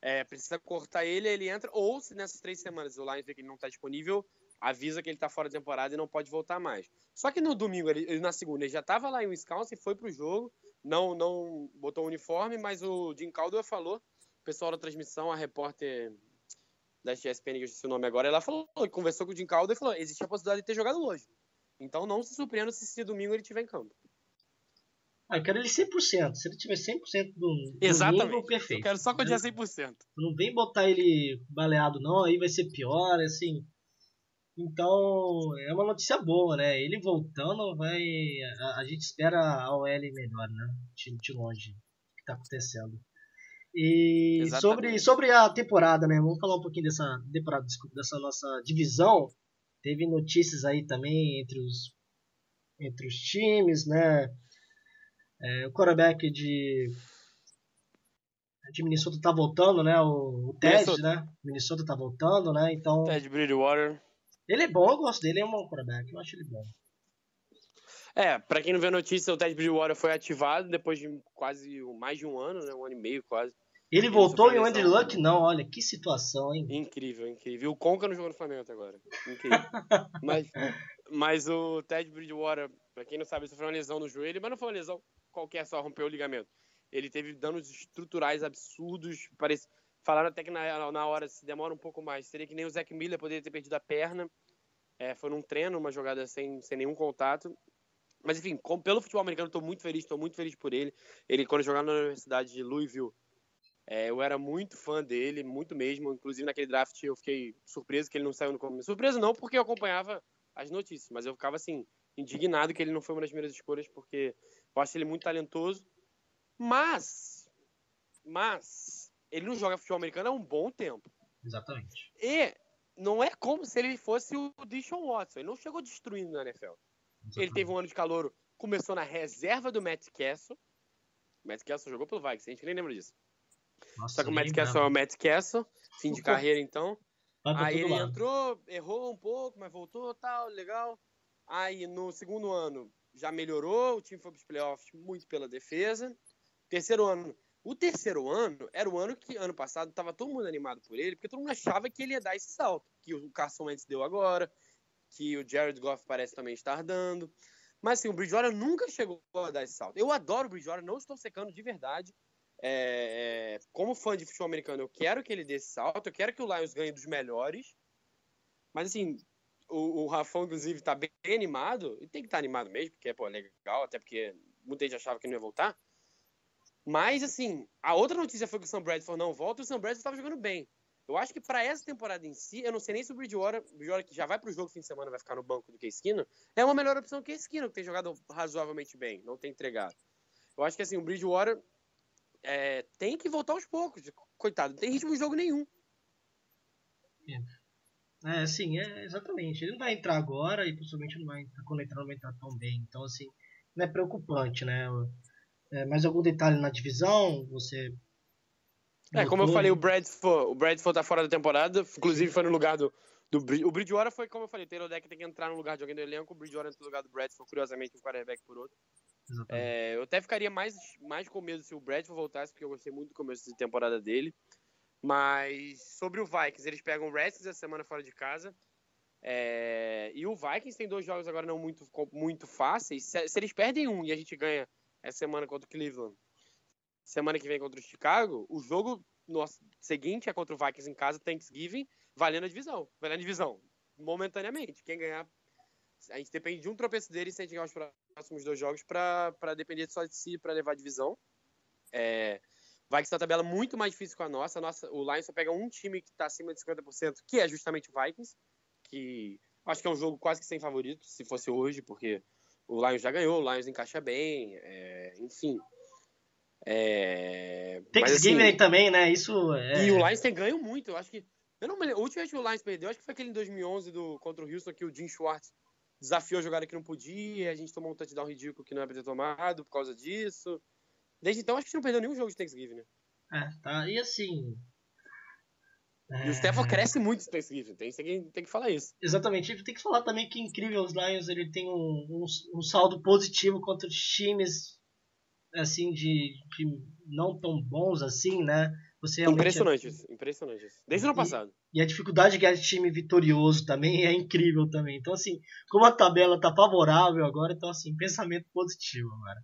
É, precisa cortar ele, ele entra. Ou se nessas três semanas o Lions vê que ele não está disponível, avisa que ele está fora da temporada e não pode voltar mais. Só que no domingo, ele, na segunda, ele já estava lá em Wisconsin, foi pro jogo, não não botou o uniforme, mas o Jim Caldwell falou, o pessoal da transmissão, a repórter da ESPN, que eu esqueci o nome agora, ela falou, conversou com o Jim Caldwell e falou, existe a possibilidade de ter jogado hoje. Então não se surpreenda se esse domingo ele estiver em campo. Ah, eu quero ele 100%. Se ele tiver 100% do Exatamente. domingo, perfeito. Eu quero só que eu diga 100%. Não vem botar ele baleado não, aí vai ser pior, assim. Então, é uma notícia boa, né? Ele voltando, vai. A, a gente espera a OL melhor, né? De, de longe. O que está acontecendo. E sobre, sobre a temporada, né? Vamos falar um pouquinho dessa temporada, desculpa, dessa nossa divisão. Teve notícias aí também entre os, entre os times, né? É, o quarterback de, de Minnesota tá voltando, né? O, o Ted, Minnesota. né? Minnesota tá voltando, né? Então. Ted Bridgewater. Ele é bom, eu gosto dele, é um bom quarterback, eu acho ele bom. É, pra quem não vê a notícia, o Ted Bridgewater foi ativado depois de quase mais de um ano, né? Um ano e meio quase. Ele, ele voltou e o Andrew Luck não, olha, que situação, hein? Incrível, incrível. O Conca não jogou no Flamengo até agora. Incrível. mas, mas o Ted Bridgewater, pra quem não sabe, foi uma lesão no joelho, mas não foi uma lesão qualquer, só rompeu o ligamento. Ele teve danos estruturais absurdos, parece Falaram até que na, na hora se demora um pouco mais. Seria que nem o Zac Miller poderia ter perdido a perna. É, foi num treino, uma jogada sem, sem nenhum contato. Mas enfim, como, pelo futebol americano, estou muito feliz, estou muito feliz por ele. Ele, quando jogava na Universidade de Louisville, é, eu era muito fã dele, muito mesmo. Inclusive naquele draft eu fiquei surpreso que ele não saiu no começo. Surpreso não, porque eu acompanhava as notícias, mas eu ficava assim, indignado que ele não foi uma das primeiras escolhas, porque eu acho ele muito talentoso. Mas, mas, ele não joga futebol americano há um bom tempo. Exatamente. E não é como se ele fosse o Dishon Watson. Ele não chegou destruindo na NFL. Exatamente. Ele teve um ano de calor, começou na reserva do Matt Castle. O Matt Castle jogou pelo Vikings, a gente nem lembra disso. Nossa, Só que o Matt Castle é o Matt Castle, fim de carreira então. Aí ele lado. entrou, errou um pouco, mas voltou, tal, legal. Aí no segundo ano já melhorou, o time foi para os playoffs muito pela defesa. Terceiro ano o terceiro ano era o ano que, ano passado, estava todo mundo animado por ele, porque todo mundo achava que ele ia dar esse salto, que o Carson Wentz deu agora, que o Jared Goff parece também estar dando. Mas assim, o Bridgewater nunca chegou a dar esse salto. Eu adoro o Bridgewater, não estou secando de verdade. É, é, como fã de futebol americano, eu quero que ele dê esse salto, eu quero que o Lions ganhe dos melhores. Mas assim, o, o Rafão, inclusive, está bem animado, e tem que estar tá animado mesmo, porque é pô, legal, até porque muita gente achava que não ia voltar. Mas, assim, a outra notícia foi que o Sam Bradford não volta e o Sam Bradford estava jogando bem. Eu acho que para essa temporada em si, eu não sei nem se o Bridgewater, Bridgewater que já vai para o jogo fim de semana vai ficar no banco do Keenum, é uma melhor opção que o Keenum, que tem jogado razoavelmente bem, não tem entregado. Eu acho que assim, o Bridgewater é, tem que voltar aos poucos. Coitado, não tem ritmo de jogo nenhum. É, sim, é, exatamente. Ele não vai entrar agora e possivelmente não vai quando entrar não vai entrar tão bem. Então, assim, não é preocupante, né? É, mais algum detalhe na divisão? Você. É, como eu falei, o Bradford, o Bradford tá fora da temporada, inclusive foi no lugar do. do o Bridgewater foi, como eu falei, o Taylor Deck tem que entrar no lugar de alguém do elenco, o Bridgewater entra no lugar do Bradford, curiosamente, um quarterback por outro. É, eu até ficaria mais, mais com medo se o Bradford voltasse, porque eu gostei muito do começo de temporada dele. Mas sobre o Vikings, eles pegam o Redskins essa semana fora de casa. É, e o Vikings tem dois jogos agora não muito, muito fáceis. Se, se eles perdem um e a gente ganha essa semana contra o Cleveland, semana que vem contra o Chicago, o jogo nosso, seguinte é contra o Vikings em casa, Thanksgiving, valendo a divisão. Valendo a divisão, momentaneamente. Quem ganhar, a gente depende de um tropeço deles se a gente ganhar os próximos dois jogos para depender só de si para levar a divisão. É, Vikings tem uma tabela muito mais difícil que a nossa. A nossa o Lions só pega um time que está acima de 50%, que é justamente o Vikings, que acho que é um jogo quase que sem favorito, se fosse hoje, porque o Lions já ganhou, o Lions encaixa bem, é, enfim. É, Thanksgiving assim, também, né? Isso é... E o Lions tem ganho muito, eu acho que... Eu não me lembro, o último que o Lions perdeu, acho que foi aquele em 2011 do, contra o Houston, que o Jim Schwartz desafiou a jogada que não podia, a gente tomou um touchdown ridículo que não era pra ter tomado por causa disso. Desde então, acho que a gente não perdeu nenhum jogo de Thanksgiving, né? É, tá. E assim. E o Stafford cresce muito esse Thanksgiving, tem, tem, tem que falar isso. Exatamente. E tem que falar também que é incrível os Lions ele tem um, um, um saldo positivo contra times assim de, de não tão bons assim, né? Você impressionante isso, impressionante isso. Desde o ano passado. E a dificuldade de ganhar time vitorioso também é incrível também. Então, assim, como a tabela tá favorável agora, então, assim, pensamento positivo agora.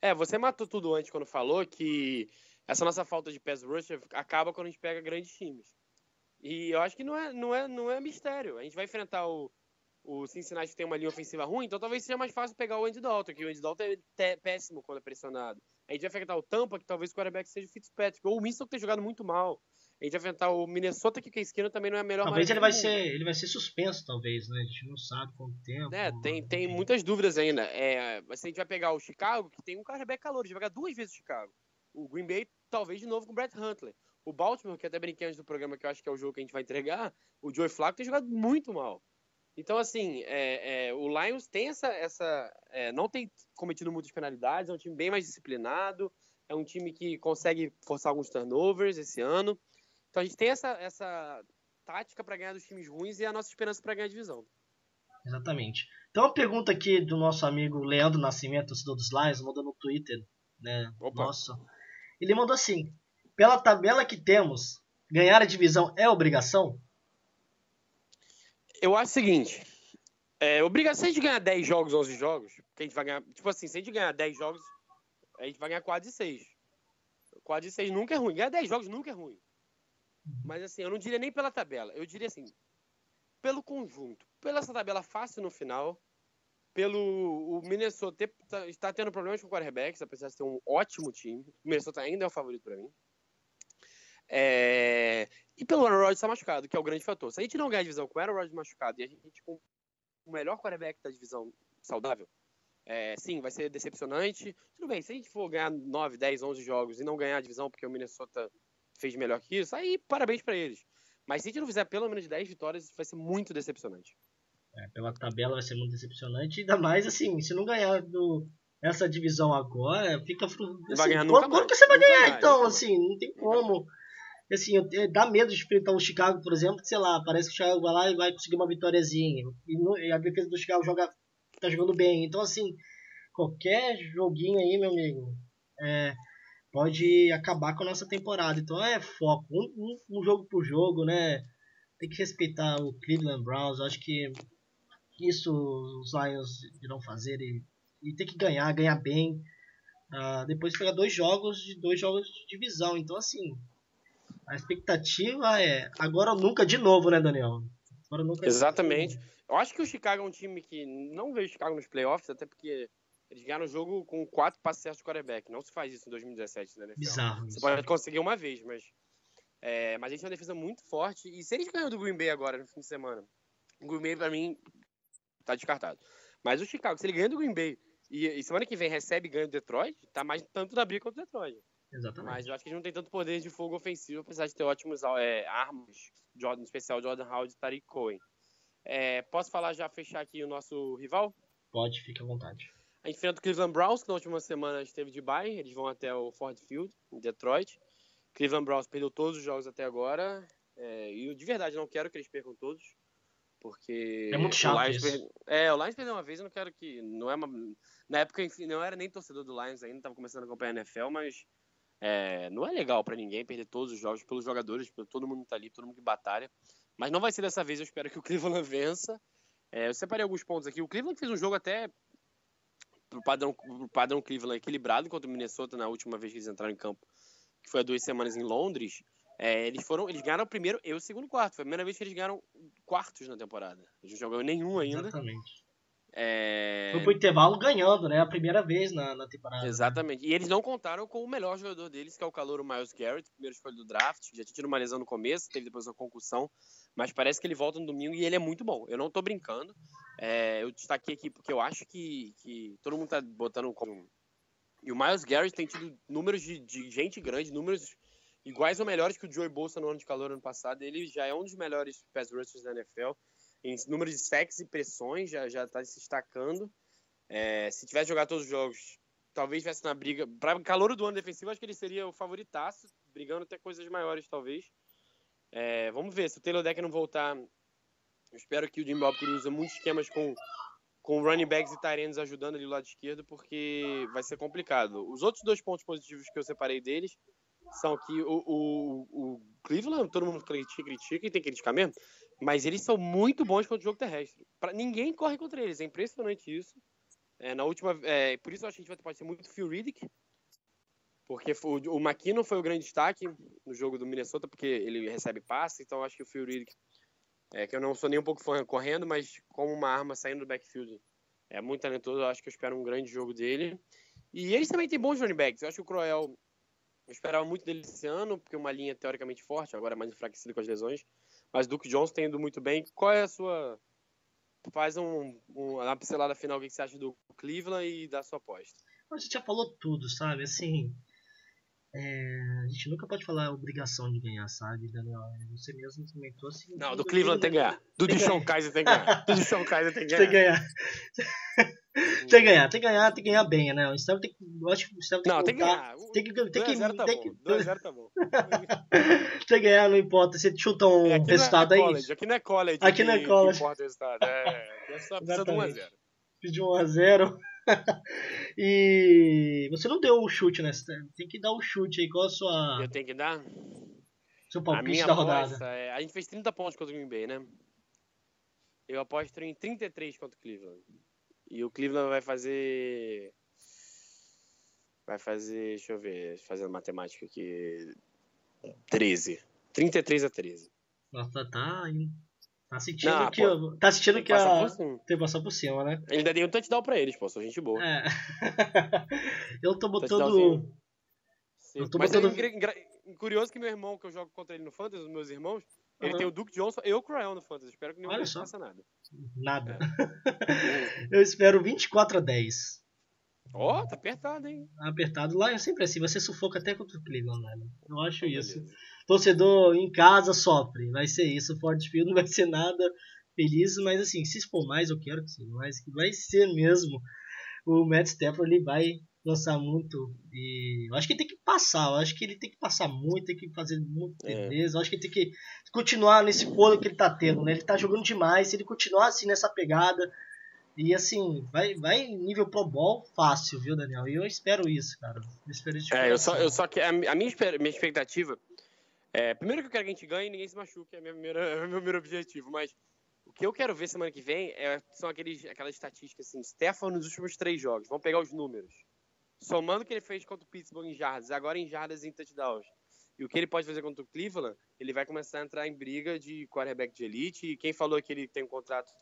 É, você matou tudo antes quando falou que essa nossa falta de pass rush acaba quando a gente pega grandes times. E eu acho que não é, não é, não é mistério. A gente vai enfrentar o, o Cincinnati que tem uma linha ofensiva ruim, então talvez seja mais fácil pegar o Andy Dalton, que o Andy Dalton é péssimo quando é pressionado. A gente vai enfrentar o Tampa, que talvez o quarterback seja o Fitzpatrick, ou o Winston que tem jogado muito mal. A gente vai enfrentar o Minnesota, que a esquina também não é a melhor Talvez ele vai, ser, ele vai ser suspenso, talvez, né? A gente não sabe quanto tempo. É, tem, tem muitas dúvidas ainda. É, mas se a gente vai pegar o Chicago, que tem um quarterback calor, a gente vai pegar duas vezes o Chicago. O Green Bay, talvez de novo com o Brett Huntley. O Baltimore, que até brinquei antes do programa, que eu acho que é o jogo que a gente vai entregar, o Joey Flacco tem jogado muito mal. Então, assim, é, é, o Lions tem essa. essa é, não tem cometido muitas penalidades, é um time bem mais disciplinado, é um time que consegue forçar alguns turnovers esse ano. Então a gente tem essa, essa tática para ganhar dos times ruins e a nossa esperança para ganhar a divisão. Exatamente. Então uma pergunta aqui do nosso amigo Leandro Nascimento, torcedor dos Lions, mandou no Twitter, né? Opa. Nossa. Ele mandou assim: pela tabela que temos, ganhar a divisão é obrigação? Eu acho o seguinte: é, obrigação de ganhar 10 jogos, 11 jogos, que a gente vai ganhar. Tipo assim, se a gente ganhar 10 jogos, a gente vai ganhar quase 6. Quase 6 nunca é ruim. Ganhar 10 jogos nunca é ruim. Mas assim, eu não diria nem pela tabela. Eu diria assim, pelo conjunto. Pela essa tabela fácil no final. Pelo o Minnesota ter, tá, está tendo problemas com o quarterbacks, apesar de ter um ótimo time. O Minnesota ainda é o favorito para mim. É... E pelo Aaron Rodgers estar machucado, que é o grande fator. Se a gente não ganhar a divisão com o Aaron Rodgers machucado e a gente com o melhor quarterback da divisão saudável, é, sim, vai ser decepcionante. Tudo bem, se a gente for ganhar 9, 10, 11 jogos e não ganhar a divisão porque o Minnesota fez melhor que isso, aí parabéns para eles. Mas se a gente não fizer pelo menos 10 vitórias, vai ser muito decepcionante. É, pela tabela vai ser muito decepcionante, ainda mais assim, se não ganhar do, essa divisão agora, fica assim, vai ganhar nunca quando, que você vai ganhar mais, então, assim, não tem como. Assim, dá medo de enfrentar o Chicago, por exemplo, sei lá, parece que o Chicago vai lá e vai conseguir uma vitóriazinha. E, e a defesa do Chicago joga, tá jogando bem. Então, assim, qualquer joguinho aí, meu amigo, é, pode acabar com a nossa temporada. Então é foco, um, um, um, jogo por jogo, né? Tem que respeitar o Cleveland Browns. Acho que isso os Lions irão fazer e, e tem que ganhar, ganhar bem. Uh, depois pegar dois jogos de dois jogos de divisão. Então assim, a expectativa é agora ou nunca de novo, né, Daniel? Agora nunca. Exatamente. Eu acho que o Chicago é um time que não vejo o Chicago nos playoffs, até porque eles ganharam o jogo com quatro passes certos de quarterback. Não se faz isso em 2017, né? Bizarro. Você pode conseguir uma vez, mas. É, mas a gente tem uma defesa muito forte. E se eles ganham do Green Bay agora no fim de semana, o Green Bay, pra mim, tá descartado. Mas o Chicago, se ele ganha do Green Bay e, e semana que vem recebe e ganha do Detroit, tá mais tanto na briga quanto o Detroit. Exatamente. Mas eu acho que eles não tem tanto poder de fogo ofensivo, apesar de ter ótimos é, armas, Jordan, em especial Jordan Howard e Tariq Cohen. É, posso falar já, fechar aqui o nosso rival? Pode, fique à vontade. A gente enfrenta o Cleveland Browns, que na última semana esteve de bye. Eles vão até o Ford Field, em Detroit. Cleveland Browns perdeu todos os jogos até agora. É, e eu de verdade não quero que eles percam todos. Porque. É muito chato. O Lions, per... é, o Lions perdeu uma vez, eu não quero que. Não é uma... Na época, enfim, não era nem torcedor do Lions ainda, estava começando a acompanhar a NFL, mas é, não é legal para ninguém perder todos os jogos pelos jogadores, pelo todo mundo que tá ali, todo mundo que batalha. Mas não vai ser dessa vez, eu espero que o Cleveland vença. É, eu separei alguns pontos aqui. O Cleveland fez um jogo até pro padrão, pro padrão Cleveland equilibrado contra o Minnesota na última vez que eles entraram em campo, que foi há duas semanas em Londres. É, eles foram, eles ganharam o primeiro e o segundo quarto. Foi a primeira vez que eles ganharam quartos na temporada. Eles não jogaram nenhum ainda. Exatamente. É... Foi pro intervalo ganhando, né? A primeira vez na, na temporada. Exatamente. E eles não contaram com o melhor jogador deles, que é o calor Miles Garrett, primeiro escolha do draft. Já tinha tido uma lesão no começo, teve depois uma concussão. Mas parece que ele volta no domingo e ele é muito bom. Eu não tô brincando. É, eu destaquei aqui porque eu acho que, que todo mundo tá botando como. E o Miles Garrett tem tido números de, de gente grande, números iguais ou melhores que o Joey Bolsa no ano de calor ano passado. Ele já é um dos melhores pass rushers da NFL. Em números de sacks e pressões, já, já tá se destacando. É, se tivesse jogar todos os jogos, talvez estivesse na briga. Para calor do ano defensivo, acho que ele seria o favoritaço, brigando até coisas maiores, talvez. É, vamos ver, se o Taylor Deck não voltar, eu espero que o Jim Bob use muitos esquemas com, com running backs e Tyrands ajudando ali do lado esquerdo, porque vai ser complicado. Os outros dois pontos positivos que eu separei deles são que o, o, o Cleveland, todo mundo critica, critica e tem que criticar mesmo, mas eles são muito bons contra o jogo terrestre. Pra, ninguém corre contra eles, é impressionante isso. É, na última, é, por isso eu acho que a gente vai, pode ser muito Phil Riddick, porque foi, o McKinnon foi o grande destaque no jogo do Minnesota, porque ele recebe passe, então acho que o Phil Riddick, é, que eu não sou nem um pouco fã correndo, mas como uma arma saindo do backfield, é muito talentoso, eu acho que eu espero um grande jogo dele. E eles também têm bons running backs, eu acho que o Croel, eu esperava muito dele esse ano, porque é uma linha teoricamente forte, agora é mais enfraquecida com as lesões, mas Duke Johnson tem indo muito bem. Qual é a sua... Faz um, um, uma pincelada final, o que você acha do Cleveland e da sua aposta? A gente já falou tudo, sabe? Assim, é, a gente nunca pode falar obrigação de ganhar, sabe, Daniel? Você mesmo comentou assim. Não, do Cleveland tem que ganhar. Do Deshaun Kaiser tem que ganhar. Do Deshaun Kaiser tem que Tem que ganhar. tem que ganhar, tem que ganhar, tem que ganhar bem, né? O Estado tem que. Eu acho que o Estado tem Não, que tem que ganhar. Tem que, tem que, 2x0 tá tem bom. que, 2x0 tá bom. tem que ganhar, não importa. Você chuta um É, aqui resultado não é aí. college, Aqui não é college. Aqui não é college. Que importa o resultado. É, é só precisa de Exatamente. 1x0. de 1 a 0 E você não deu um chute, né? Tem que dar um chute aí. Qual a sua Eu tenho que dar. seu A palpite minha da rodada? é. A gente fez 30 pontos contra o Green Bay, né? Eu aposto em 33 contra o Cleveland. E o Cleveland vai fazer. Vai fazer. Deixa eu ver. Fazendo matemática aqui. 13. 33 a 13. Nossa, tá, tá, hein? tá sentindo Não, que pô, tá sentindo Tem que a por cima. tem passar por cima, né? Ainda dei um touchdown pra eles, pô. Sou gente boa. É. eu tô botando. Eu tô Mas botando- é curioso que meu irmão, que eu jogo contra ele no Fantasy, os meus irmãos, ele tem o Duke Johnson e o Crowell no Fantasy. Espero que nenhum Olha deles só. faça nada. nada. É. eu espero 24 a 10. Ó, tá apertado, hein? Apertado lá é sempre assim, você sufoca até contra o Cleveland, né? Eu acho Então, isso. beleza. Torcedor em casa sofre, vai ser isso. Ford Field não vai ser nada feliz, mas assim, se for mais, eu quero que sim, mas que vai ser mesmo. O Matt Stafford ele vai lançar muito e eu acho que ele tem que passar, eu acho que ele tem que passar muito, tem que fazer muito É. beleza, eu acho que ele tem que continuar nesse fôlego que ele tá tendo, né? Ele tá jogando demais, se ele continuar assim nessa pegada e assim, vai vai em nível Pro Bowl fácil, viu, Daniel? E eu espero isso, cara. Eu espero isso É, eu só, eu só que a, a minha, expectativa é, primeiro que eu quero que a gente ganhe e ninguém se machuque, é, minha primeira- é o meu primeiro objetivo, mas o que eu quero ver semana que vem é, são aqueles, aquelas estatísticas assim, Stefan nos últimos três jogos, vamos pegar os números, somando o que ele fez contra o Pittsburgh em jardas, agora em jardas e em touchdowns, e o que ele pode fazer contra o Cleveland, ele vai começar a entrar em briga de quarterback de elite, e quem falou que ele tem um contrato,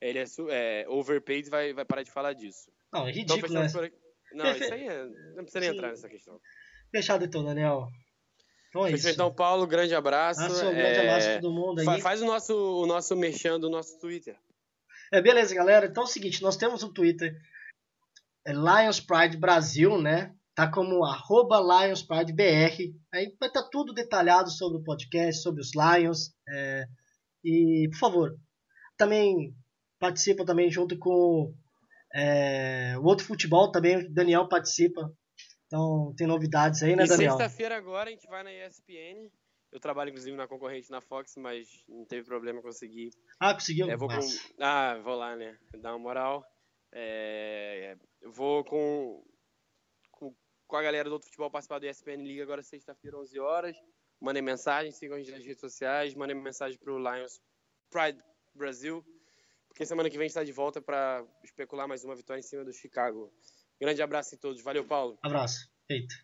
ele é, é overpaid, vai, vai parar de falar disso. Não, é Então, ridículo, né? fechamos por. Não, isso aí é, não precisa nem Sim. entrar nessa questão. Fechado então, Daniel. Então é isso. então, Paulo, grande abraço. Abraço, um grande É, abraço a todo mundo aí. fa- Faz o nosso, o nosso merchan do nosso Twitter. É, beleza, galera. Então é o seguinte, nós temos um Twitter, é Lions Pride Brasil, né? Tá como arroba Lions Pride BR. Aí vai estar tudo detalhado sobre o podcast, sobre os Lions. é, e, por favor, também participa também junto com é, o outro futebol também, o Daniel participa. Então tem novidades aí, né, e Daniel? sexta-feira agora a gente vai na ESPN. Eu trabalho, inclusive, na concorrente na Fox, mas não teve problema conseguir. Ah, conseguiu? É, vou com... Ah, vou lá, né? Dar uma moral. É, eu vou com... com, com a galera do outro futebol participar do ESPN Liga agora sexta-feira, 11 horas. Mandem mensagem, sigam a gente nas redes sociais, mandem mensagem pro Lions Pride Brasil, porque semana que vem a está de volta para especular mais uma vitória em cima do Chicago. Grande abraço em todos. Valeu, Paulo. Abraço. Feito.